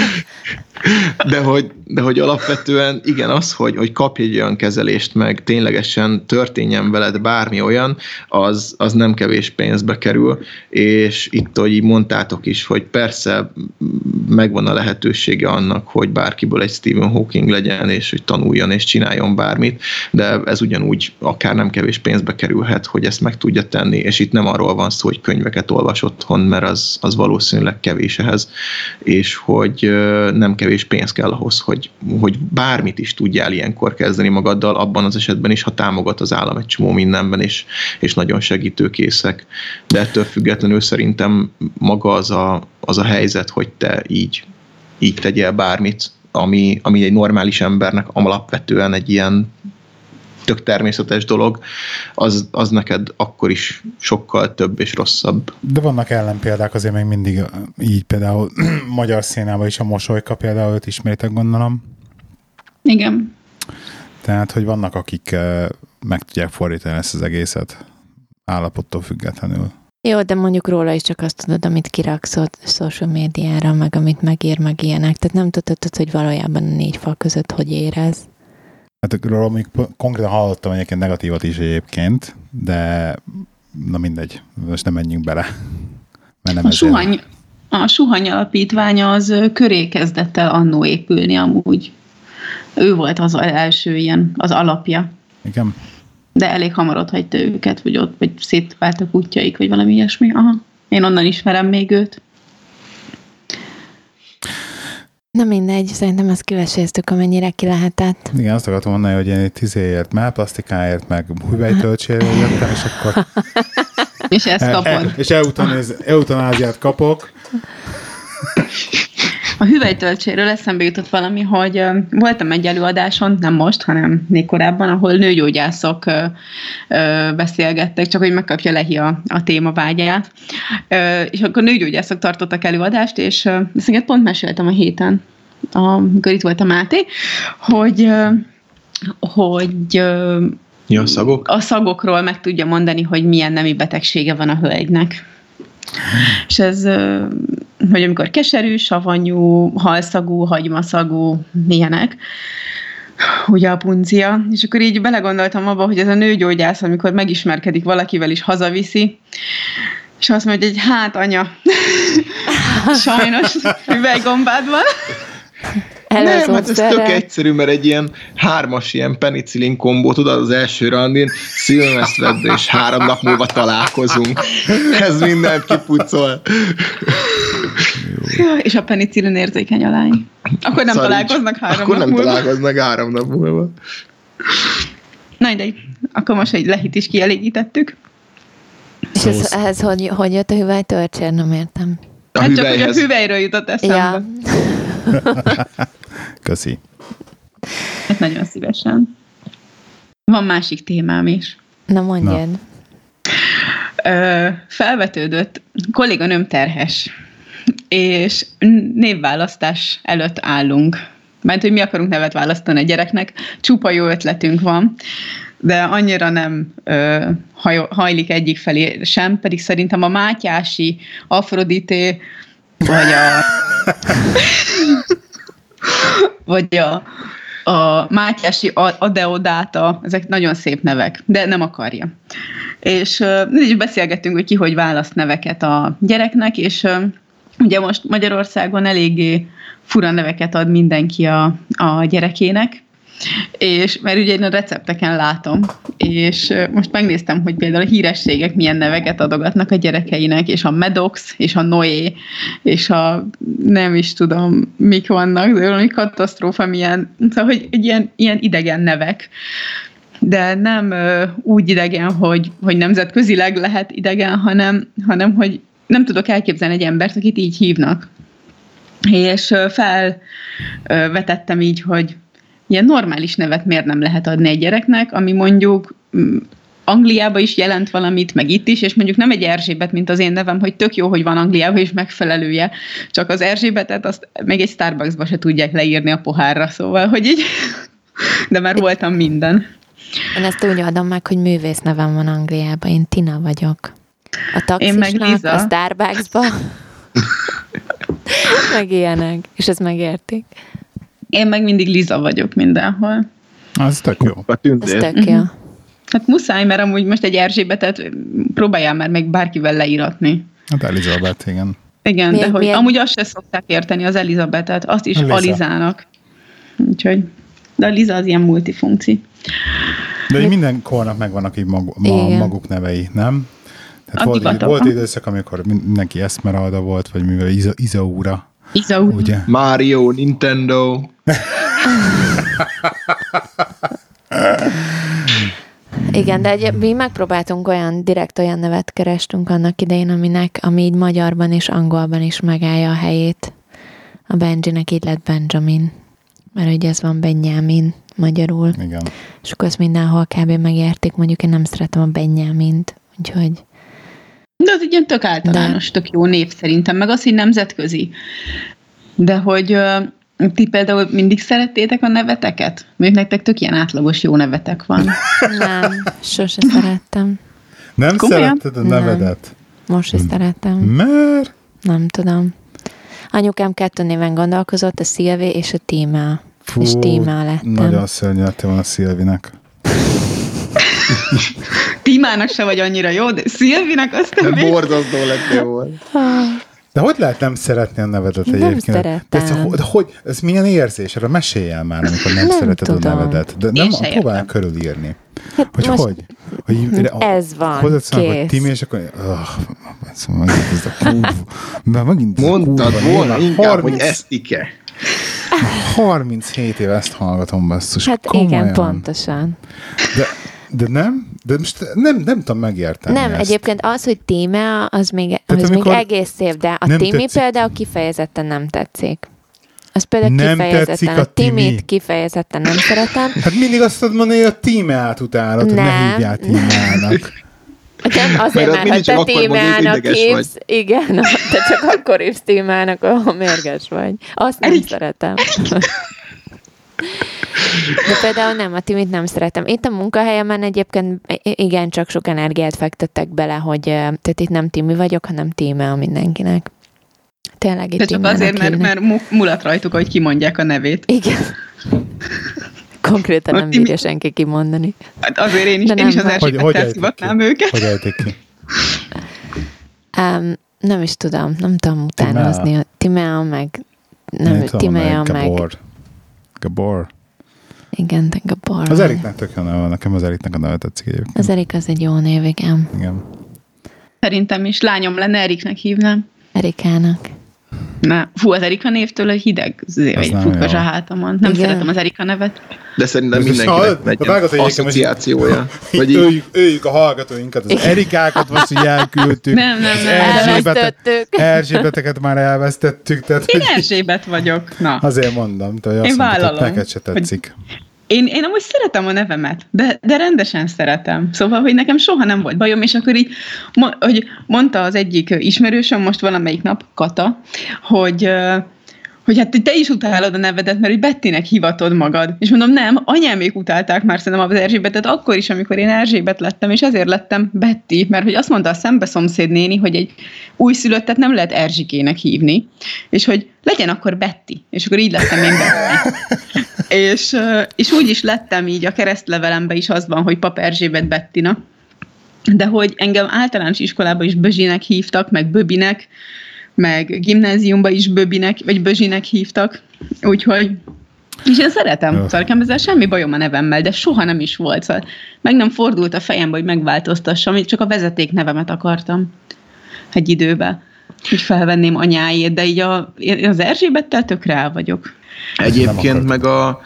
De hogy, de hogy alapvetően igen, az, hogy, hogy kapj egy olyan kezelést, meg ténylegesen történjen veled bármi olyan, az, az nem kevés pénzbe kerül, és itt, hogy így mondtátok is, hogy persze megvan a lehetősége annak, hogy bárkiből egy Stephen Hawking legyen, és hogy tanuljon és csináljon bármit, de ez ugyanúgy akár nem kevés pénzbe kerülhet, hogy ezt meg tudja tenni, és itt nem arról van szó, hogy könyveket olvas otthon, mert az, az valószínűleg kevés ehhez, és hogy nem kevés pénz kell ahhoz, hogy, hogy bármit is tudjál ilyenkor kezdeni magaddal, abban az esetben is, ha támogat az állam egy csomó mindenben, és, és nagyon segítőkészek. De ettől függetlenül szerintem maga az a, az a helyzet, hogy te így, így tegyél bármit, ami, ami egy normális embernek alapvetően egy ilyen tök természetes dolog, az, az neked akkor is sokkal több és rosszabb. De vannak ellenpéldák azért még mindig így például magyar színában is a mosolyka például, őt ismeritek gondolom. Igen. Tehát, hogy vannak, akik meg tudják fordítani ezt az egészet állapottól függetlenül. Jó, de mondjuk róla is csak azt tudod, amit kiraksz social médiára, meg amit megír, meg ilyenek. Tehát nem tudod, hogy valójában a négy fal között hogy érez. Hát róla még konkrétan hallottam egyébként negatívat is egyébként, de na mindegy, most nem menjünk bele. Mert nem a, suhany, a suhany alapítványa az köré kezdett el annó épülni amúgy. Ő volt az első ilyen, az alapja. Igen. De elég hamar ott hagyta őket, vagy ott, vagy szétváltak útjaik, vagy valami ilyesmi. Aha. Én onnan ismerem még őt. Na mindegy, szerintem ezt kiveséztük, amennyire ki lehetett. Igen, azt akartam mondani, hogy én egy tizéért, melplastikáért, meg hüvelytöltséről jöttem, és akkor... és ezt kapod. El, és eutanáziát kapok. A hüvelytöltséről eszembe jutott valami, hogy voltam egy előadáson, nem most, hanem még korábban, ahol nőgyógyászok beszélgettek, csak hogy megkapja Lehi a, a téma vágyát. És akkor nőgyógyászok tartottak előadást, és ezt pont meséltem a héten, amikor itt volt a Máté, hogy, hogy Ja, a szagok? A szagokról meg tudja mondani, hogy milyen nemi betegsége van a hölgynek. És ez hogy amikor keserű, savanyú, halszagú, hagymaszagú, milyenek, ugye a puncia, és akkor így belegondoltam abba, hogy ez a nőgyógyász, amikor megismerkedik valakivel is hazaviszi, és azt mondja, hogy hát anya, sajnos üveggombád van. Nem, hát ez tök egyszerű, mert egy ilyen hármas ilyen penicillin kombó, tudod, az első randin, szilvesztred, és három nap múlva találkozunk. Ez mindent kipucol. Ja, és a penicillin érzékeny a lány. Akkor nem Szarincs. találkoznak három Akkor nap nem múlva. találkoznak három nap múlva. Na de akkor most egy lehit is kielégítettük. És ez, ehhez hogy, hogy jött a hüvely törcsér? Nem értem. A hát hüvelyhez. csak, hogy a hüvelyről jutott eszembe. Ja. Köszi. Hát nagyon szívesen. Van másik témám is. Na mondjad. Na. Ö, felvetődött, kolléganőm terhes, és névválasztás előtt állunk. Mert hogy mi akarunk nevet választani a gyereknek, csupa jó ötletünk van, de annyira nem ö, hajlik egyik felé sem, pedig szerintem a Mátyási, Afrodité, vagy a vagy a, a Mátyási Adeodáta, ezek nagyon szép nevek, de nem akarja. És uh, beszélgettünk, hogy ki hogy választ neveket a gyereknek, és ugye most Magyarországon eléggé fura neveket ad mindenki a, a gyerekének, és mert ugye én a recepteken látom, és most megnéztem, hogy például a hírességek milyen neveket adogatnak a gyerekeinek, és a Medox, és a Noé, és a nem is tudom, mik vannak, de valami katasztrófa milyen, szóval, hogy ilyen, ilyen idegen nevek de nem ö, úgy idegen, hogy, hogy nemzetközileg lehet idegen, hanem, hanem hogy nem tudok elképzelni egy embert, akit így hívnak. És felvetettem így, hogy ilyen normális nevet miért nem lehet adni egy gyereknek, ami mondjuk mm, Angliába is jelent valamit, meg itt is, és mondjuk nem egy Erzsébet, mint az én nevem, hogy tök jó, hogy van Angliában is megfelelője, csak az Erzsébetet azt még egy Starbucksba se tudják leírni a pohárra, szóval, hogy így, de már voltam minden. Én ezt úgy adom meg, hogy művész nevem van Angliában, én Tina vagyok. A taxisnak, a Starbucksba. meg ilyenek, és ezt megértik. Én meg mindig Liza vagyok mindenhol. Az tök jó. Ez tök jó. Uh-huh. Hát muszáj, mert amúgy most egy Erzsébetet próbáljál már meg bárkivel leíratni. Hát Elizabeth, igen. Igen, milyen, de hogy milyen? amúgy azt se szokták érteni az Elizabetet, azt is Liza. Alizának. Úgyhogy, de a Liza az ilyen multifunkci. De így minden kornak megvannak így mag, ma, maguk nevei, nem? Tehát volt, volt időszak, amikor mindenki Esmeralda volt, vagy mivel Iza, Izaura Izau. Ugye? Mario, Nintendo. Igen, de egy, mi megpróbáltunk olyan, direkt olyan nevet kerestünk annak idején, aminek, ami így magyarban és angolban is megállja a helyét. A Benjinek így lett Benjamin. Mert ugye ez van Benjamin magyarul. Igen. És akkor azt mindenhol kb. megérték, mondjuk én nem szeretem a Benjamint. Úgyhogy De az egy ilyen tök általános, tök jó név szerintem, meg az, hogy nemzetközi. De hogy ti például mindig szerettétek a neveteket? Mondjuk nektek tök ilyen átlagos jó nevetek van. nem, sose szerettem. Nem Komolyan? szeretted a Nem. nevedet? Most is szeretem. Mert? Nem tudom. Anyukám kettő néven gondolkozott, a Szilvé és a Tímea. Fú, És Tímea lettem. Nagyon szörnyű lettél volna Szilvinek. Tímának se vagy annyira jó, de Szilvinek azt Nem nem borzasztó lettél volna. De hogy lehet nem szeretni a nevedet Nem egyébként? szeretem. De, ez, de hogy, ez milyen érzés? Erre mesélj el már, amikor nem, Nem szereted tudom. a nevedet. De Én nem, próbálj értem. körülírni. Hát Hogy most hogy? hogy Ez van, Hozzá szólnak, hogy. Timi, és akkor... Oh, szóval megint ez a kurva. Már megint ez Mondtad kurva, volna inkább, 30 hogy esztike. 37 éve ezt hallgatom, basszus. Hát komolyan. igen, pontosan. De, de nem? De most nem, nem tudom megérteni Nem, ezt. egyébként az, hogy Tímea, az még, az amikor még egész szép, de a Timi tetszik- például kifejezetten nem tetszik. Az például Nem kifejezetten, tetszik a, a Timi? Timit kifejezetten nem szeretem. Hát mindig azt tudod mondani, hogy a tímeát utálod, hogy ne hívjál tímeának. Nem azért, Mert ha te ideges hívsz, igen, te csak akkor hívsz Tímeának, ahol mérges vagy. Azt nem Erik. szeretem. De például nem, a Timit nem szeretem. Itt a munkahelyemen egyébként igen, csak sok energiát fektettek bele, hogy tehát itt nem Timi vagyok, hanem Tímea mindenkinek. Tényleg itt De csak azért, mert, mert mu- mulat rajtuk, hogy kimondják a nevét. Igen. Konkrétan A nem Timi- bírja senki kimondani. Hát azért én is, én nem is az baj. Hogy, hogy Erzsébettel ejtik ki? szivatnám őket. Hogy ejtik ki? Um, nem is tudom, nem tudom utánozni. a Timea meg nem, Timea meg, Gabor. Gabor. Igen, de Gabor. Az Eriknek tök jó neve van, nekem az Eriknek a neve tetszik egyébként. Az Erik az egy jó név, igen. Igen. Szerintem is. Lányom lenne, Eriknek hívnám. Erikának. Na, fú, az Erika névtől a hideg, Az egy nem futkas jó. a hátamon. Nem Igen. szeretem az Erika nevet. De szerintem mindenkinek hogy most- asszociációja. Vagy öljük, öljük a hallgatóinkat, az Erikákat most így elküldtük. Nem, nem, nem. Erzsébete- Elvesztettük. Erzsébeteket már elvesztettük, tehát Én hogy Erzsébet vagyok. Na. azért mondom, te, hogy azt Én mondtad, hogy vállalom, neked se hogy- tetszik. Én, én amúgy szeretem a nevemet, de, de rendesen szeretem. Szóval, hogy nekem soha nem volt bajom, és akkor így, hogy mondta az egyik ismerősöm most valamelyik nap, Kata, hogy hogy hát te is utálod a nevedet, mert hogy Bettinek hivatod magad. És mondom, nem, anyámék utálták már szerintem az Erzsébetet akkor is, amikor én Erzsébet lettem, és ezért lettem Betty, mert hogy azt mondta a szembeszomszéd néni, hogy egy újszülöttet nem lehet Erzsikének hívni, és hogy legyen akkor Betty, és akkor így lettem én Betty. és, és úgy is lettem így, a keresztlevelemben is az van, hogy Pap Erzsébet Bettina, de hogy engem általános iskolában is Bözsinek hívtak, meg Böbinek, meg gimnáziumban is Böbinek, vagy Bözsinek hívtak, úgyhogy és én szeretem, Jó. szóval nekem ezzel semmi bajom a nevemmel, de soha nem is volt, szóval meg nem fordult a fejembe, hogy megváltoztassam, így csak a vezeték nevemet akartam egy időben, hogy felvenném anyáét, de így a, én az Erzsébettel tökre el vagyok. egyébként meg a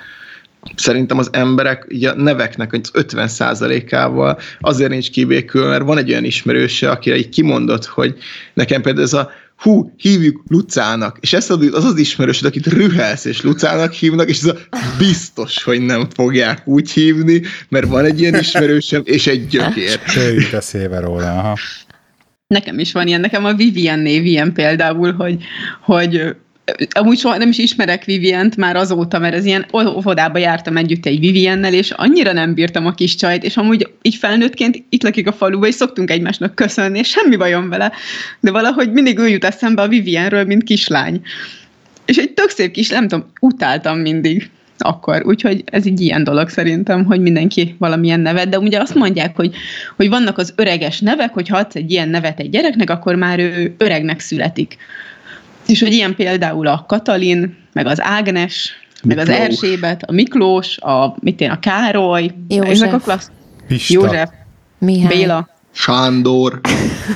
szerintem az emberek így a neveknek az 50%-ával azért nincs kibékül, mert van egy olyan ismerőse, akire így kimondott, hogy nekem például ez a hú, hívjuk Lucának, és ez az az, ismerősöd, akit Rühelsz és Lucának hívnak, és ez a biztos, hogy nem fogják úgy hívni, mert van egy ilyen ismerősöm, és egy gyökér. Ő jut eszébe róla, aha. Nekem is van ilyen, nekem a Vivian név ilyen például, hogy, hogy amúgy soha nem is ismerek Vivient már azóta, mert ez ilyen óvodába jártam együtt egy Viviennel, és annyira nem bírtam a kis csajt, és amúgy így felnőttként itt lakik a faluba, és szoktunk egymásnak köszönni, és semmi bajom vele, de valahogy mindig ő jut eszembe a Vivienről, mint kislány. És egy tök szép kis, nem tudom, utáltam mindig akkor. Úgyhogy ez egy ilyen dolog szerintem, hogy mindenki valamilyen nevet, de ugye azt mondják, hogy, hogy vannak az öreges nevek, hogy ha adsz egy ilyen nevet egy gyereknek, akkor már ő öregnek születik. És hogy ilyen például a Katalin, meg az Ágnes, meg az Miklós. Erzsébet, a Miklós, a, mit én, a Károly, József. ezek a klassz, Pista. József, Mihály. Béla, Sándor,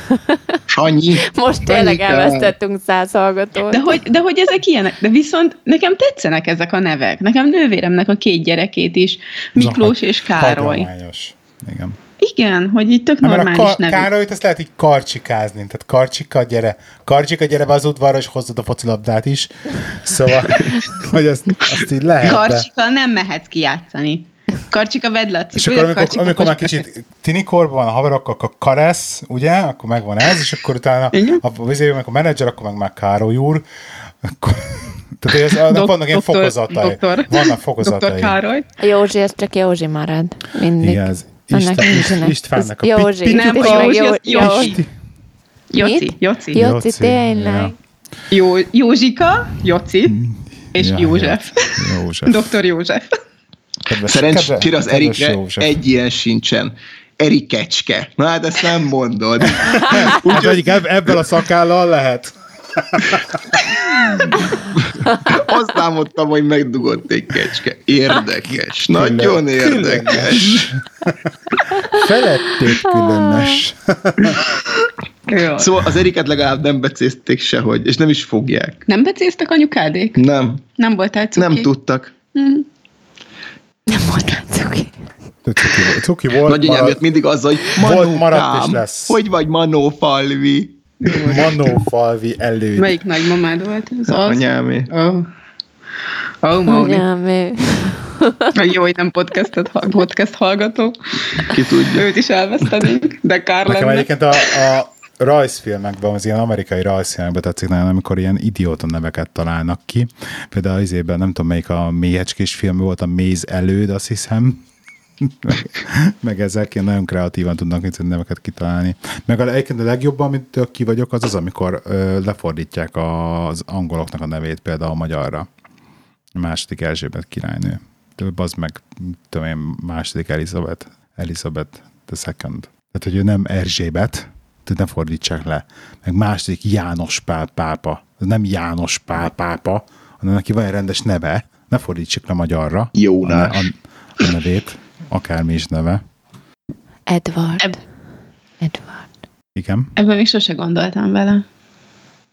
Sanyi. Most tényleg Sanyika. elvesztettünk száz hallgatót. De hogy, de hogy ezek ilyenek? De viszont nekem tetszenek ezek a nevek. Nekem nővéremnek a két gyerekét is, Miklós és Károly. Hagyományos. Igen. Igen, hogy így tök Na, mert a normális ka-. Károlyt ezt lehet így karcsikázni, tehát karcsika, gyere, karcsika, gyere be az udvarra, és hozzad a focilabdát is. Szóval, hogy azt, azt így lehet. de- Karcsika nem mehetsz kijátszani. Karcsika vedd le a És akkor, amikor, Karcsika amikor már kicsit tinikorban van a haverok, akkor karesz, ugye? Akkor megvan ez, és akkor utána a vizében, amikor menedzser, akkor meg már Károly úr. Akkor, tehát ez, annak Dok- vannak ilyen doktor- fokozatai. doktor- Vannak fokozatai. Doktor Károly. A Józsi, az csak Józsi marad. Mindig. Igen, ez Annak Isten. Istvánnak a Józsi. pit- Nem, Józsi, Jó- az Józsi. Józsi. Joci, Mit? Joci. Jóci, Jóci, tényleg. ja. Jó, Józsika, Joci, és Ja, József. ja. József. Doktor József. Kedves- Szerencsére az Erikre József. egy ilyen sincsen. Erikecske. Na hát ezt nem mondod. Hát Úgyhogy egyik eb- ebből a szakállal lehet. Azt álmodtam, hogy megdugott egy kecske. Érdekes. Nagyon Külön- érdekes. Felették különös. Jó. Szóval az Eriket legalább nem becézték sehogy, és nem is fogják. Nem becéztek anyukádék? Nem, Nem voltál cuki? nem tudtak. Nem mondtál cuki. Cuki, volt- cuki volt. Nagyanyám maradt- jött mindig azzal, hogy Volt, Manókám, maradt és lesz. hogy vagy Manófalvi? Manófalvi előd. Melyik nagymamád volt? Az az? Anyámé. Oh. Oh, ő- Jó, hogy nem podcastet, podcast hallgató. Ki tudja. Őt is elvesztenénk, de kár Nekem lenne. egyébként a, a rajzfilmekben, az ilyen amerikai rajzfilmekben tetszik nagyon, amikor ilyen idióta neveket találnak ki. Például az izében, nem tudom melyik a mélyecskés film volt, a Méz előd, azt hiszem. Meg, meg ezek ilyen nagyon kreatívan tudnak neveket kitalálni. Meg a, egyébként a legjobban, amit ki vagyok, az az, amikor ö, lefordítják az angoloknak a nevét például a magyarra. A második Erzsébet királynő. Több az meg, tudom én, második Elizabeth. Elizabeth the second. Tehát, hogy ő nem Erzsébet, tehát ne fordítsák le. Meg második János Pál pápa. Ez nem János Pál pápa, hanem neki van egy rendes neve. Ne fordítsuk le magyarra. Jónás. A, a, a nevét, akármi is neve. Edward. Eb- Edward. Igen. Ebben még sose gondoltam vele.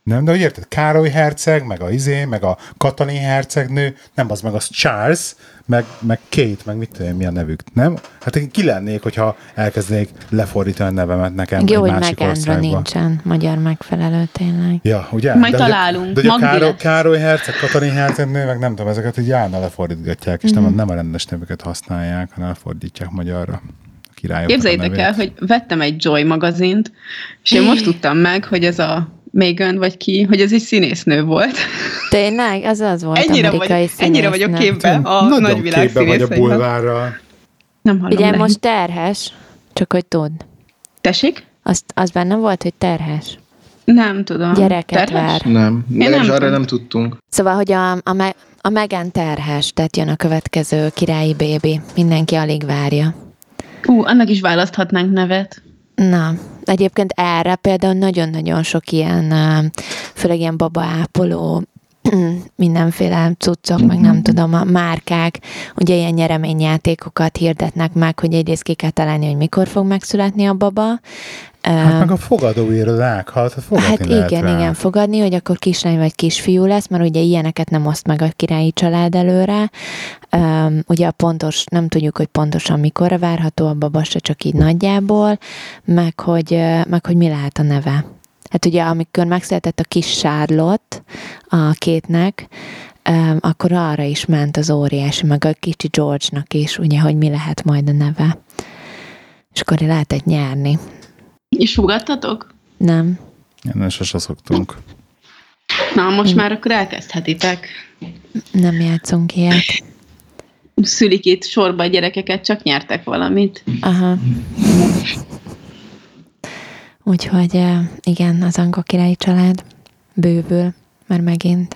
Nem, de hogy érted, Károly herceg, meg a izé, meg a Katalin hercegnő, nem az meg az Charles, meg, meg Kate, meg mit tudom én, mi a nevük, nem? Hát én ki lennék, hogyha elkezdenék lefordítani a nevemet nekem Jó, egy másik országba. nincsen magyar megfelelő tényleg. Ja, ugye? Majd de ugye- találunk. De ugye Károly. Károly herceg, Katalin hercegnő, meg nem tudom, ezeket így járna lefordítgatják, és Mhm. nem, a, nem a rendes nevüket használják, hanem lefordítják magyarra. A Képzeljétek el, hogy vettem egy Joy magazint, és én most tudtam meg, hogy ez a Megan vagy ki, hogy ez egy színésznő volt. Tényleg? Az az volt Ennyire, amerikai vagy, ennyire vagyok színésznő. képben a Nagyon nagyvilág képbe vagy a bulvárral. Nem hallom Ugye le. most terhes, csak hogy tudd. Tessék? Azt, az benne volt, hogy terhes. Nem tudom. Gyereket Terhes? vár. Nem, nem legalábbis arra nem tudtunk. Szóval, hogy a, a, Me- a Megan terhes, tehát jön a következő királyi bébi. Mindenki alig várja. Ú, annak is választhatnánk nevet. Na, egyébként erre például nagyon-nagyon sok ilyen, főleg ilyen babaápoló, mindenféle cuccok, meg nem tudom, a márkák, ugye ilyen nyereményjátékokat hirdetnek meg, hogy egyrészt ki kell találni, hogy mikor fog megszületni a baba. Hát meg a fogadóirodák, hát fogadni Hát lehet igen, rá. igen, fogadni, hogy akkor kislány vagy kisfiú lesz, mert ugye ilyeneket nem oszt meg a királyi család előre. Um, ugye a pontos, nem tudjuk, hogy pontosan mikorra várható a baba, se csak így nagyjából, meg hogy, meg hogy mi lehet a neve. Hát ugye, amikor megszületett a kis Charlotte a kétnek, akkor arra is ment az óriási, meg a kicsi George-nak is, ugye, hogy mi lehet majd a neve. És akkor lehetett nyerni. És fogadtatok? Nem? Ennél sose szoktunk. Na, most már akkor elkezdhetitek. Nem játszunk ilyet. Szülik itt sorba a gyerekeket, csak nyertek valamit. Aha. Úgyhogy igen, az Anka királyi család bővül, már megint.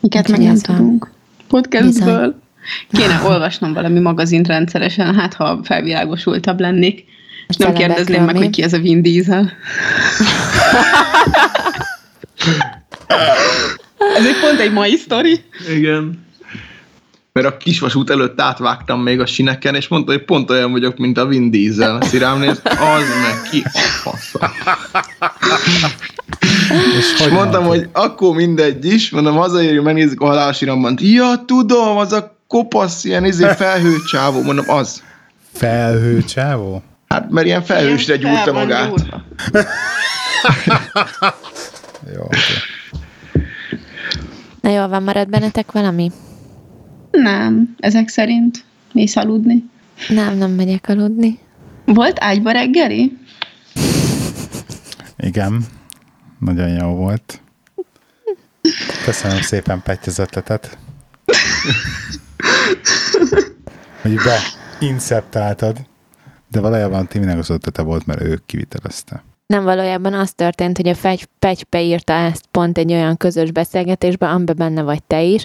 Miket meg nem tudunk. Podcastből. Bizony. Kéne olvasnom valami magazint rendszeresen, hát ha felvilágosultabb lennék. És nem kérdezném meg, mi? hogy ki ez a Vin Diesel. ez egy pont egy mai sztori. Igen. Mert a kisvasút előtt átvágtam még a sineken, és mondta, hogy pont olyan vagyok, mint a Vin Diesel. Azt rám néz, az meg ki fasza. és hogy mondtam, hogy akkor mindegy is, mondom, hazaérjünk, megnézzük a halásiramban. Ja, tudom, az a kopasz, ilyen izé felhőcsávó, mondom, az. Felhőcsávó? Hát, mert ilyen felhősre gyúrta magát. Jó, okay. Na jól van, marad bennetek valami? Nem, ezek szerint mész aludni. Nem, nem megyek aludni. Volt ágyba reggeli? Igen, nagyon jó volt. Köszönöm szépen Petty az ötletet. Hogy be inceptáltad, de valójában Timinek az ötlete volt, mert ő kivitelezte. Nem valójában az történt, hogy a Fegy, Pegy beírta ezt pont egy olyan közös beszélgetésbe, amiben benne vagy te is,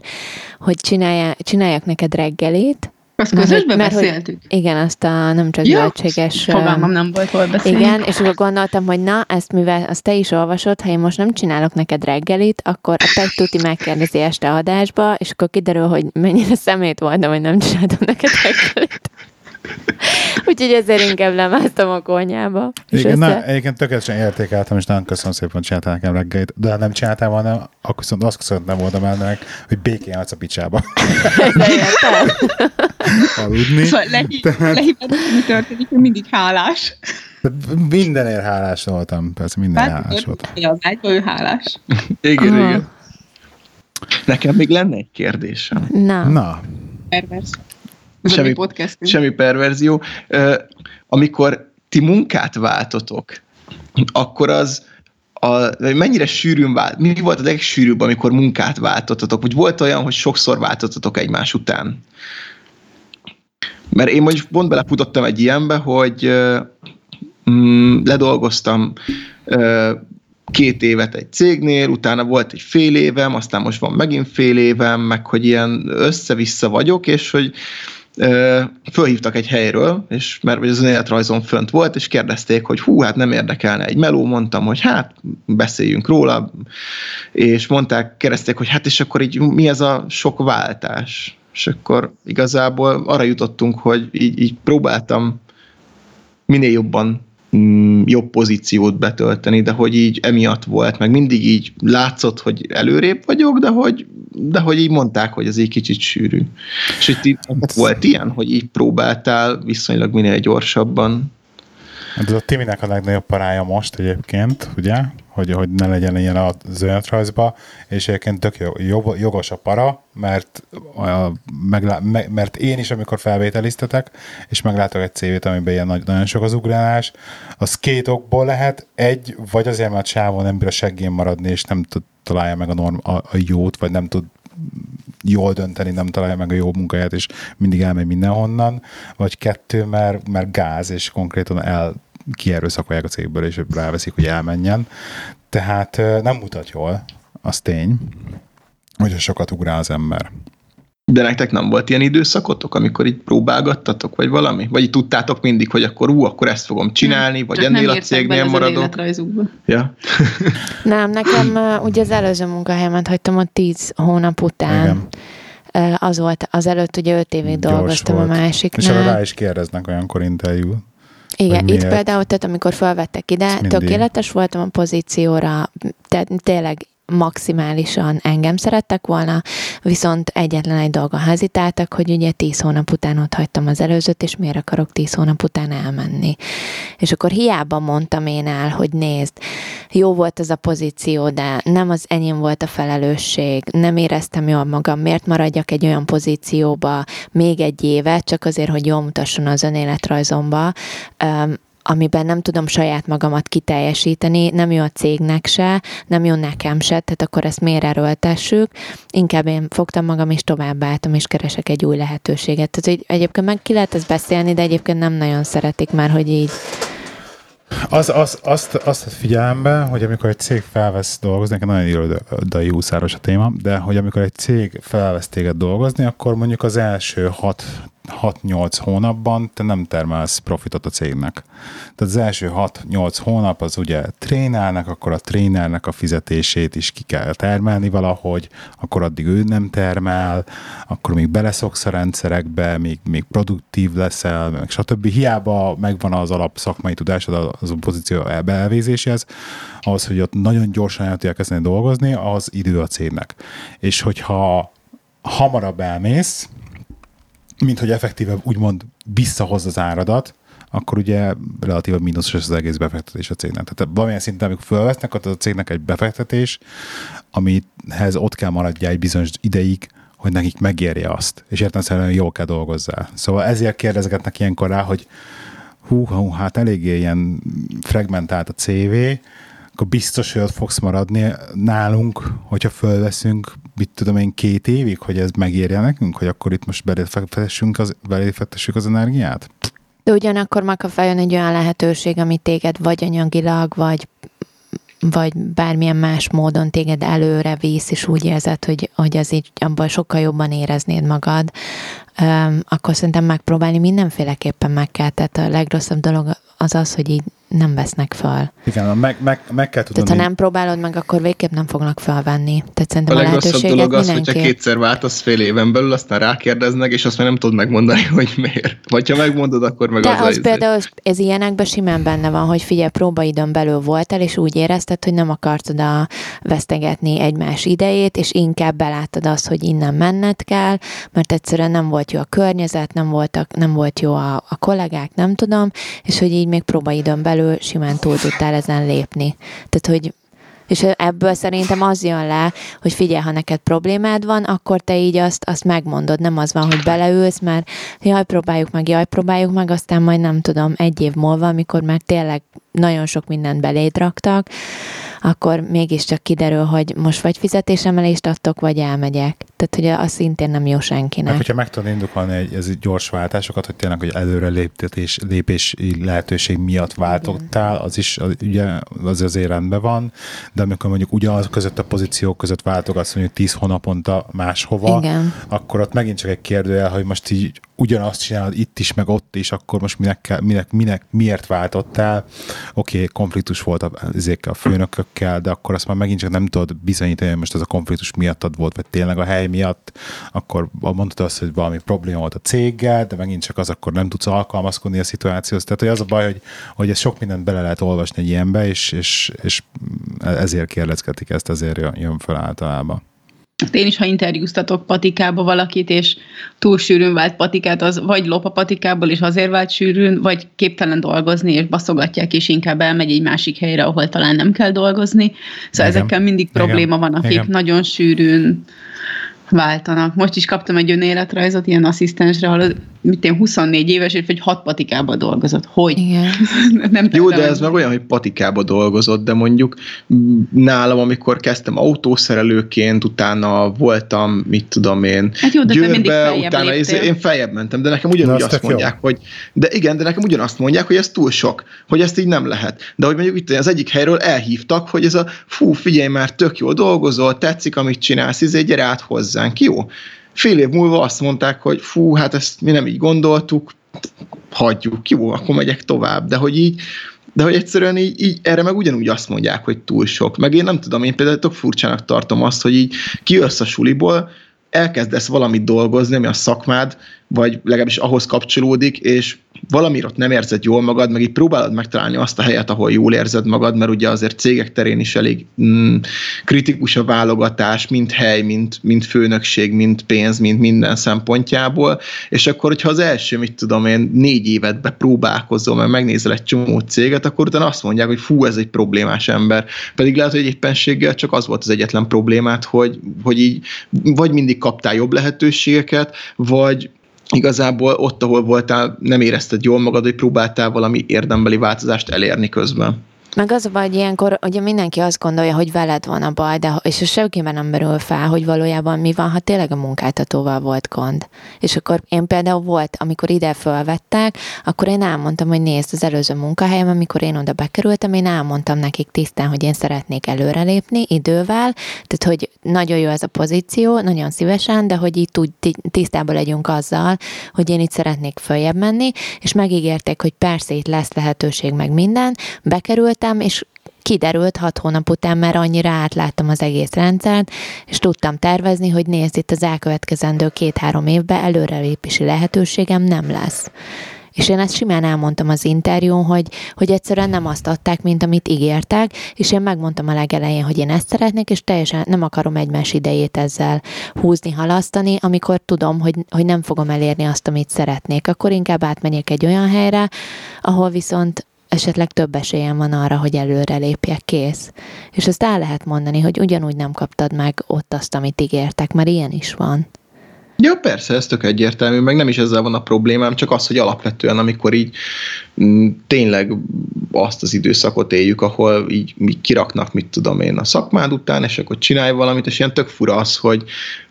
hogy csinálja, csináljak neked reggelit, Azt közösben mert, beszéltük? Hogy, igen, azt a nem csak ja, zöldséges... Fogalmam nem volt hol beszélni. Igen, és akkor gondoltam, hogy na, ezt mivel azt te is olvasod, ha én most nem csinálok neked reggelit, akkor a Pegy tuti megkérdezi este adásba, és akkor kiderül, hogy mennyire szemét voltam, hogy nem csináltam neked reggelit. Úgyhogy ezért inkább lemásztam a konyába. Igen, na, egyébként tökéletesen értékeltem, és nagyon köszönöm szépen, hogy csináltál nekem reggelit, de ha nem csináltál volna, akkor viszont azt köszöntem volna ennek, hogy békén adsz a picsába. De. Aludni. Szóval lehív, Tehát... lehívod, mi történik, hogy mindig hálás. Mindenért hálás voltam, persze minden Hát, hálás voltam. Az ágyba ő hálás. Igen, Aha. igen. Nekem még lenne egy kérdésem. Na, Na, Pervers. Semmi- mi podcastünk. Semmi perverzió. Amikor ti munkát váltotok, akkor az a, mennyire sűrűn vált, mi volt a legsűrűbb, amikor munkát váltottatok? Vagy volt olyan, hogy sokszor váltottatok egymás után? Mert én mondjuk pont belefutottam egy ilyenbe, hogy mm, ledolgoztam ö, két évet egy cégnél, utána volt egy fél évem, aztán most van megint fél évem, meg hogy ilyen össze-vissza vagyok, és hogy fölhívtak egy helyről, és mert az önéletrajzom fönt volt, és kérdezték, hogy hú, hát nem érdekelne egy meló, mondtam, hogy hát beszéljünk róla, és mondták, kérdezték, hogy hát és akkor így mi ez a sok váltás? És akkor igazából arra jutottunk, hogy így, így próbáltam minél jobban jobb pozíciót betölteni, de hogy így emiatt volt, meg mindig így látszott, hogy előrébb vagyok, de hogy, de hogy így mondták, hogy ez egy kicsit sűrű. És ti, volt ilyen, hogy így próbáltál viszonylag minél gyorsabban? Hát ez a Timinek a legnagyobb parája most egyébként, ugye, hogy, hogy ne legyen ilyen az önéletrajzba, és egyébként tök jogos a para, mert, a, meglá, me, mert én is, amikor felvételiztetek, és meglátok egy CV-t, amiben ilyen nagy, nagyon sok az ugrálás, az két okból lehet, egy, vagy azért, mert Sávon nem bír a seggén maradni, és nem tud találja meg a, norm, a, a jót, vagy nem tud jól dönteni, nem találja meg a jó munkáját, és mindig elmegy mindenhonnan, vagy kettő, mert, mert gáz, és konkrétan el kierőszakolják a cégből, és ráveszik, hogy elmenjen. Tehát nem mutat jól, az tény, hogy sokat ugrál az ember. De nektek nem volt ilyen időszakotok, amikor így próbálgattatok, vagy valami? Vagy így tudtátok mindig, hogy akkor ú, akkor ezt fogom csinálni, vagy Csak ennél nem a cégnél maradok? Ja. nem, nekem ugye az előző munkahelyemet hagytam ott tíz hónap után. Igen. Az volt, az előtt ugye öt évig Gyors dolgoztam volt. a És arra másiknál. rá is kérdeznek olyankor interjú. Igen, itt például, tehát amikor felvettek ide, tökéletes voltam a pozícióra, tehát tényleg maximálisan engem szerettek volna, viszont egyetlen egy dolga hezitáltak, hogy ugye tíz hónap után ott hagytam az előzőt, és miért akarok tíz hónap után elmenni. És akkor hiába mondtam én el, hogy nézd, jó volt ez a pozíció, de nem az enyém volt a felelősség, nem éreztem jól magam, miért maradjak egy olyan pozícióba még egy évet, csak azért, hogy jól mutasson az önéletrajzomba, amiben nem tudom saját magamat kiteljesíteni, nem jó a cégnek se, nem jó nekem se, tehát akkor ezt miért erőltessük. Inkább én fogtam magam, és továbbálltam, és keresek egy új lehetőséget. Tehát hogy egyébként meg ki lehet ezt beszélni, de egyébként nem nagyon szeretik már, hogy így Az, az, azt, azt figyelembe, hogy amikor egy cég felvesz dolgozni, nekem nagyon irodai úszáros a téma, de hogy amikor egy cég felvesz téged dolgozni, akkor mondjuk az első 6-8 hónapban te nem termelsz profitot a cégnek. Tehát az első 6-8 hónap az ugye trénálnak, akkor a trénernek a fizetését is ki kell termelni valahogy, akkor addig ő nem termel, akkor még beleszoksz a rendszerekbe, még, még produktív leszel, meg stb. Hiába megvan az alap szakmai tudásod az a pozíció beelvézéséhez, ahhoz, hogy ott nagyon gyorsan el tudják kezdeni dolgozni, az idő a cégnek. És hogyha hamarabb elmész, mint hogy effektíve úgymond visszahoz az áradat, akkor ugye relatíve mínuszos az egész befektetés a cégnek. Tehát valamilyen szinten, amikor fölvesznek, az a cégnek egy befektetés, amihez ott kell maradja egy bizonyos ideig, hogy nekik megérje azt, és értelemszerűen jól kell dolgozzál. Szóval ezért kérdezgetnek ilyenkor rá, hogy hú, hú, hát eléggé ilyen fragmentált a CV, akkor biztos, hogy ott fogsz maradni nálunk, hogyha fölveszünk, mit tudom én, két évig, hogy ez megérje nekünk, hogy akkor itt most beléfektessünk az, az energiát? De ugyanakkor meg feljön egy olyan lehetőség, ami téged vagy anyagilag, vagy vagy bármilyen más módon téged előre visz, és úgy érzed, hogy, hogy az így abban sokkal jobban éreznéd magad, akkor szerintem megpróbálni mindenféleképpen meg kell. Tehát a legrosszabb dolog az az, hogy így nem vesznek fel. Igen, meg, meg, meg kell tudni. Tehát ha nem próbálod meg, akkor végképp nem fognak felvenni. Tehát szerintem a, a legrosszabb dolog az, mindenki... hogyha kétszer váltasz fél éven belül, aztán rákérdeznek, és azt már nem tudod megmondani, hogy miért. Vagy ha megmondod, akkor meg De az, az, az például ez ilyenekben simán benne van, hogy figyelj, próbaidőn belül voltál, és úgy érezted, hogy nem akartad oda vesztegetni egymás idejét, és inkább beláttad azt, hogy innen menned kell, mert egyszerűen nem volt jó a környezet, nem, voltak, nem volt jó a, a kollégák, nem tudom, és hogy így még próbaidőn belül simán túl tudtál ezen lépni. Tehát, hogy és ebből szerintem az jön le, hogy figyelj, ha neked problémád van, akkor te így azt, azt megmondod. Nem az van, hogy beleülsz, mert jaj, próbáljuk meg, jaj, próbáljuk meg, aztán majd nem tudom, egy év múlva, amikor már tényleg nagyon sok mindent beléd raktak, akkor mégiscsak kiderül, hogy most vagy fizetésemelést adtok, vagy elmegyek. Tehát, hogy az szintén nem jó senkinek. Meg, hogyha meg tudod indokolni egy, ez gyors váltásokat, hogy tényleg, hogy előre léptetés, lépés lehetőség miatt váltottál, az is az, ugye az azért rendben van, de amikor mondjuk ugyanaz között a pozíciók között váltogatsz mondjuk 10 hónaponta máshova, Igen. akkor ott megint csak egy kérdőjel, hogy most így ugyanazt csinálod itt is, meg ott is, akkor most minek, kell, minek, minek miért váltottál? Oké, okay, konfliktus volt a, a főnökökkel, de akkor azt már megint csak nem tudod bizonyítani, hogy most ez a konfliktus miattad volt, vagy tényleg a hely miatt, akkor mondtad azt, hogy valami probléma volt a céggel, de megint csak az akkor nem tudsz alkalmazkodni a szituációhoz. Tehát, hogy az a baj, hogy, hogy ez sok mindent bele lehet olvasni egy ilyenbe, és, és, és ezért kérdezgetik ezt, ezért jön fel általában. Hát én is, ha interjúztatok patikába valakit, és túl sűrűn vált patikát, az vagy lop a patikából, és azért vált sűrűn, vagy képtelen dolgozni, és baszogatják, és inkább elmegy egy másik helyre, ahol talán nem kell dolgozni. Szóval Igen. ezekkel mindig probléma Igen. van, akik Igen. nagyon sűrűn váltanak. Most is kaptam egy önéletrajzot ilyen asszisztensre, ahol mit én 24 éves, egy hat patikába dolgozott. Hogy? Igen. nem Jó, de ez meg olyan, hogy patikába dolgozott, de mondjuk nálam, amikor kezdtem autószerelőként, utána voltam, mit tudom én, hát jó, de Győrbe, utána ez, én feljebb mentem, de nekem ugyanúgy azt mondják, jó. hogy de igen, de nekem ugyanazt mondják, hogy ez túl sok, hogy ezt így nem lehet. De hogy mondjuk itt az egyik helyről elhívtak, hogy ez a fú, figyelj már, tök jól dolgozol, tetszik, amit csinálsz, izé, gyere át hozzánk, jó? Fél év múlva azt mondták, hogy fú, hát ezt mi nem így gondoltuk, hagyjuk, jó, akkor megyek tovább. De hogy így, de hogy egyszerűen így, így erre meg ugyanúgy azt mondják, hogy túl sok. Meg én nem tudom, én például tök furcsának tartom azt, hogy így kijössz a suliból, elkezdesz valamit dolgozni, ami a szakmád, vagy legalábbis ahhoz kapcsolódik, és valamiért ott nem érzed jól magad, meg így próbálod megtalálni azt a helyet, ahol jól érzed magad, mert ugye azért cégek terén is elég mm, kritikus a válogatás, mint hely, mint, mint főnökség, mint pénz, mint minden szempontjából, és akkor, hogyha az első, mit tudom én, négy évet bepróbálkozol, mert megnézel egy csomó céget, akkor utána azt mondják, hogy fú, ez egy problémás ember. Pedig lehet, hogy éppenséggel csak az volt az egyetlen problémát, hogy, hogy így vagy mindig kaptál jobb lehetőségeket, vagy igazából ott, ahol voltál, nem érezted jól magad, hogy próbáltál valami érdembeli változást elérni közben. Meg az a baj, hogy ilyenkor ugye mindenki azt gondolja, hogy veled van a baj, de és senkiben nem merül fel, hogy valójában mi van, ha tényleg a munkáltatóval volt gond. És akkor én például volt, amikor ide fölvettek, akkor én elmondtam, hogy nézd, az előző munkahelyem, amikor én oda bekerültem, én elmondtam nekik tisztán, hogy én szeretnék előrelépni idővel, tehát hogy nagyon jó ez a pozíció, nagyon szívesen, de hogy így tud, tisztában legyünk azzal, hogy én itt szeretnék följebb menni, és megígérték, hogy persze itt lesz lehetőség meg minden, bekerültem, és kiderült hat hónap után, mert annyira átláttam az egész rendszert, és tudtam tervezni, hogy nézd, itt az elkövetkezendő két-három évben előrelépési lehetőségem nem lesz. És én ezt simán elmondtam az interjún, hogy, hogy egyszerűen nem azt adták, mint amit ígértek, és én megmondtam a legelején, hogy én ezt szeretnék, és teljesen nem akarom egymás idejét ezzel húzni, halasztani, amikor tudom, hogy, hogy nem fogom elérni azt, amit szeretnék. Akkor inkább átmegyek egy olyan helyre, ahol viszont esetleg több esélyem van arra, hogy előre lépjek, kész. És azt el lehet mondani, hogy ugyanúgy nem kaptad meg ott azt, amit ígértek, mert ilyen is van. Ja, persze, ez tök egyértelmű, meg nem is ezzel van a problémám, csak az, hogy alapvetően, amikor így tényleg azt az időszakot éljük, ahol így, így kiraknak, mit tudom én, a szakmád után, és akkor csinálj valamit, és ilyen tök fura az, hogy,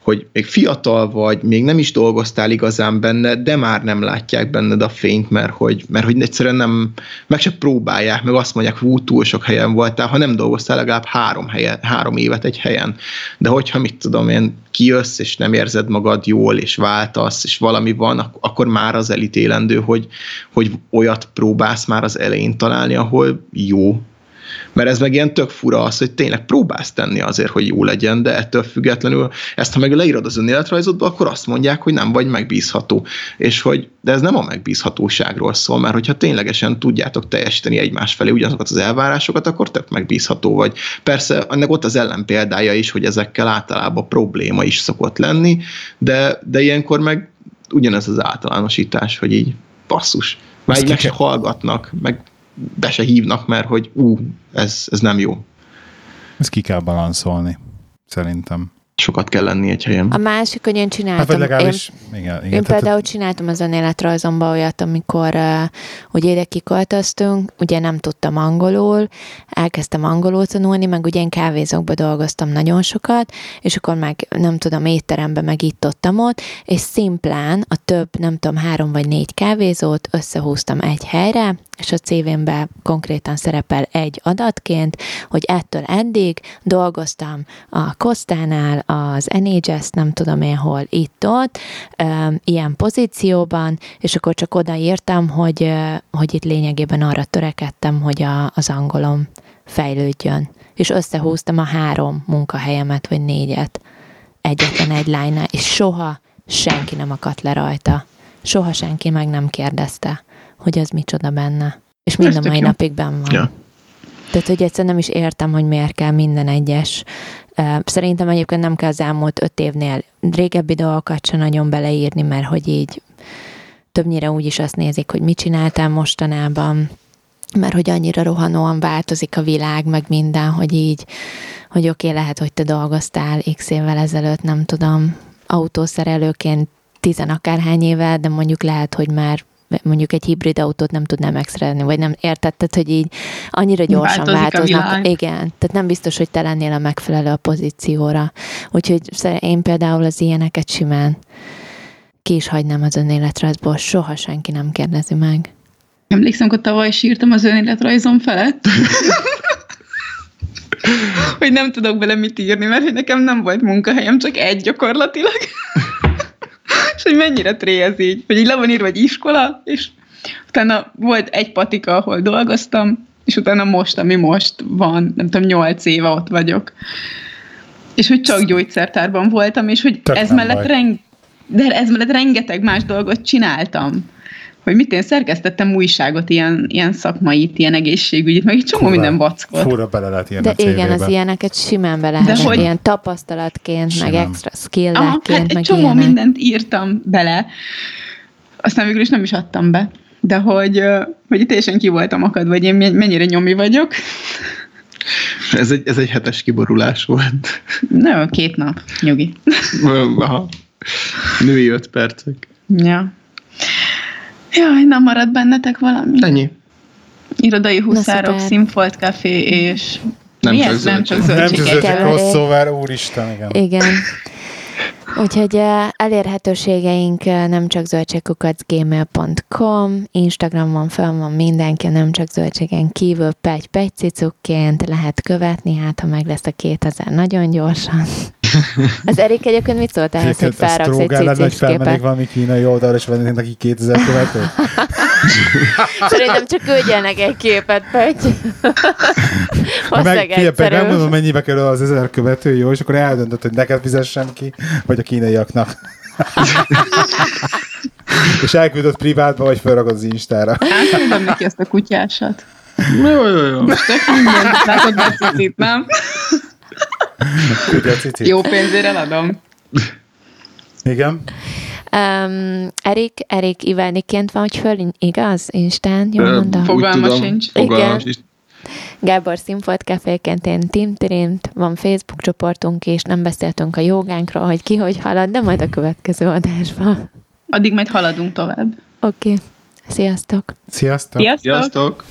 hogy még fiatal vagy, még nem is dolgoztál igazán benne, de már nem látják benned a fényt, mert hogy, mert hogy egyszerűen nem, meg se próbálják, meg azt mondják, hogy túl sok helyen voltál, ha nem dolgoztál legalább három, helyen, három évet egy helyen. De hogyha, mit tudom én, kijössz, és nem érzed magad jól, és váltasz, és valami van, akkor már az elítélendő, hogy, hogy olyat próbálsz már az elején találni, ahol jó mert ez meg ilyen tök fura az, hogy tényleg próbálsz tenni azért, hogy jó legyen, de ettől függetlenül ezt, ha meg leírod az önéletrajzodba, akkor azt mondják, hogy nem vagy megbízható. És hogy, de ez nem a megbízhatóságról szól, mert hogyha ténylegesen tudjátok teljesíteni egymás felé ugyanazokat az elvárásokat, akkor tök megbízható vagy. Persze ennek ott az ellenpéldája is, hogy ezekkel általában probléma is szokott lenni, de, de ilyenkor meg ugyanez az általánosítás, hogy így basszus. Már így meg se hallgatnak, meg be se hívnak, mert hogy ú, ez, ez nem jó. Ezt ki kell balanszolni, szerintem. Sokat kell lenni egy helyen. A másik, hogy én csináltam. Hát, vagy legalábbis, én, igen, igen, én például csináltam az önéletrajzomba olyat, amikor uh, ugye ide kiköltöztünk, ugye nem tudtam angolul, elkezdtem angolul tanulni, meg ugye én kávézókba dolgoztam nagyon sokat, és akkor meg nem tudom, étterembe meg itt ott, és szimplán a több, nem tudom, három vagy négy kávézót összehúztam egy helyre, és a CV-mben konkrétan szerepel egy adatként, hogy ettől eddig dolgoztam a Kostánál, az NHS, nem tudom én hol, itt-ott, ilyen pozícióban, és akkor csak odaírtam, hogy, hogy itt lényegében arra törekedtem, hogy a, az angolom fejlődjön. És összehúztam a három munkahelyemet, vagy négyet egyetlen egy line és soha senki nem akadt le rajta. Soha senki meg nem kérdezte hogy az micsoda benne. És mind a mai napig benn van. Ja. Tehát, hogy egyszer nem is értem, hogy miért kell minden egyes. Szerintem egyébként nem kell az elmúlt öt évnél régebbi dolgokat sem nagyon beleírni, mert hogy így többnyire úgy is azt nézik, hogy mit csináltál mostanában, mert hogy annyira rohanóan változik a világ, meg minden, hogy így, hogy oké, okay, lehet, hogy te dolgoztál x évvel ezelőtt, nem tudom, autószerelőként tizen akárhány éve, de mondjuk lehet, hogy már mondjuk egy hibrid autót nem tudnám megszerelni, vagy nem értetted, hogy így annyira gyorsan Változik változnak. Igen, tehát nem biztos, hogy te lennél a megfelelő a pozícióra. Úgyhogy én például az ilyeneket simán ki is hagynám az önéletrajzból, soha senki nem kérdezi meg. Emlékszem, hogy tavaly sírtam az önéletrajzom felett. hogy nem tudok bele mit írni, mert nekem nem volt munkahelyem, csak egy gyakorlatilag és hogy mennyire tré ez így, hogy így le van írva egy iskola, és utána volt egy patika, ahol dolgoztam, és utána most, ami most van, nem tudom, nyolc éve ott vagyok. És hogy csak gyógyszertárban voltam, és hogy ez mellett, reng- de ez mellett rengeteg más dolgot csináltam hogy mit én szerkesztettem újságot, ilyen, ilyen szakmait, ilyen egészségügyit, meg egy csomó fura, minden vackot. Fura bele lehet ilyen De igen, az ilyeneket simán bele lehet, hogy... ilyen tapasztalatként, simán. meg extra skillekként, Aha, hát meg egy csomó ilyenek. mindent írtam bele, aztán végül is nem is adtam be. De hogy, hogy teljesen ki voltam akadva, hogy én mennyire nyomi vagyok. Ez egy, ez egy hetes kiborulás volt. Nem, két nap, nyugi. Aha. Női öt percek. Ja. Jaj, nem marad bennetek valami? Ennyi. Irodai huszárok. Színfolt Café és Nem mi csak ez? Nem csak zöldség. Nem csak elé- crossover, úristen, igen. Igen. Úgyhogy eh, elérhetőségeink eh, nem csak zöldségkukacgmail.com, Instagramon fel van mindenki, nem csak zöldségen kívül pegy pegy cicukként lehet követni, hát ha meg lesz a 2000 nagyon gyorsan. Az Erik egyébként mit szólt ehhez, hogy felraksz egy lenne, hogy cicis felmennék képet? valami kínai oldalra, és vennék neki 2000 követőt. Szerintem csak küldjenek egy képet. Ha meg, meg egyszerű. megmondom, mennyibe kerül az ezer követő, jó, és akkor eldöntött, hogy neked fizessem ki, vagy a kínaiaknak. és elküldött privátba, vagy felrakod az Instára. Átküldöm neki ezt a kutyásat. Jó, jó, jó. Tök minden, látod cicit, nem? Cicit. Jó pénzért eladom. Igen. Um, Erik, Erik Ivániként van, hogy föl, igaz? Instán, jól mondom? Fogalma tudom, sincs. Fogalma Igen. Gábor Színfolt Caféként én Tim Trint, van Facebook csoportunk is, nem beszéltünk a jogánkról, hogy ki hogy halad, de majd a következő adásban. Addig majd haladunk tovább. Oké, okay. sziasztok! Sziasztok. Sziasztok! Sziasztok!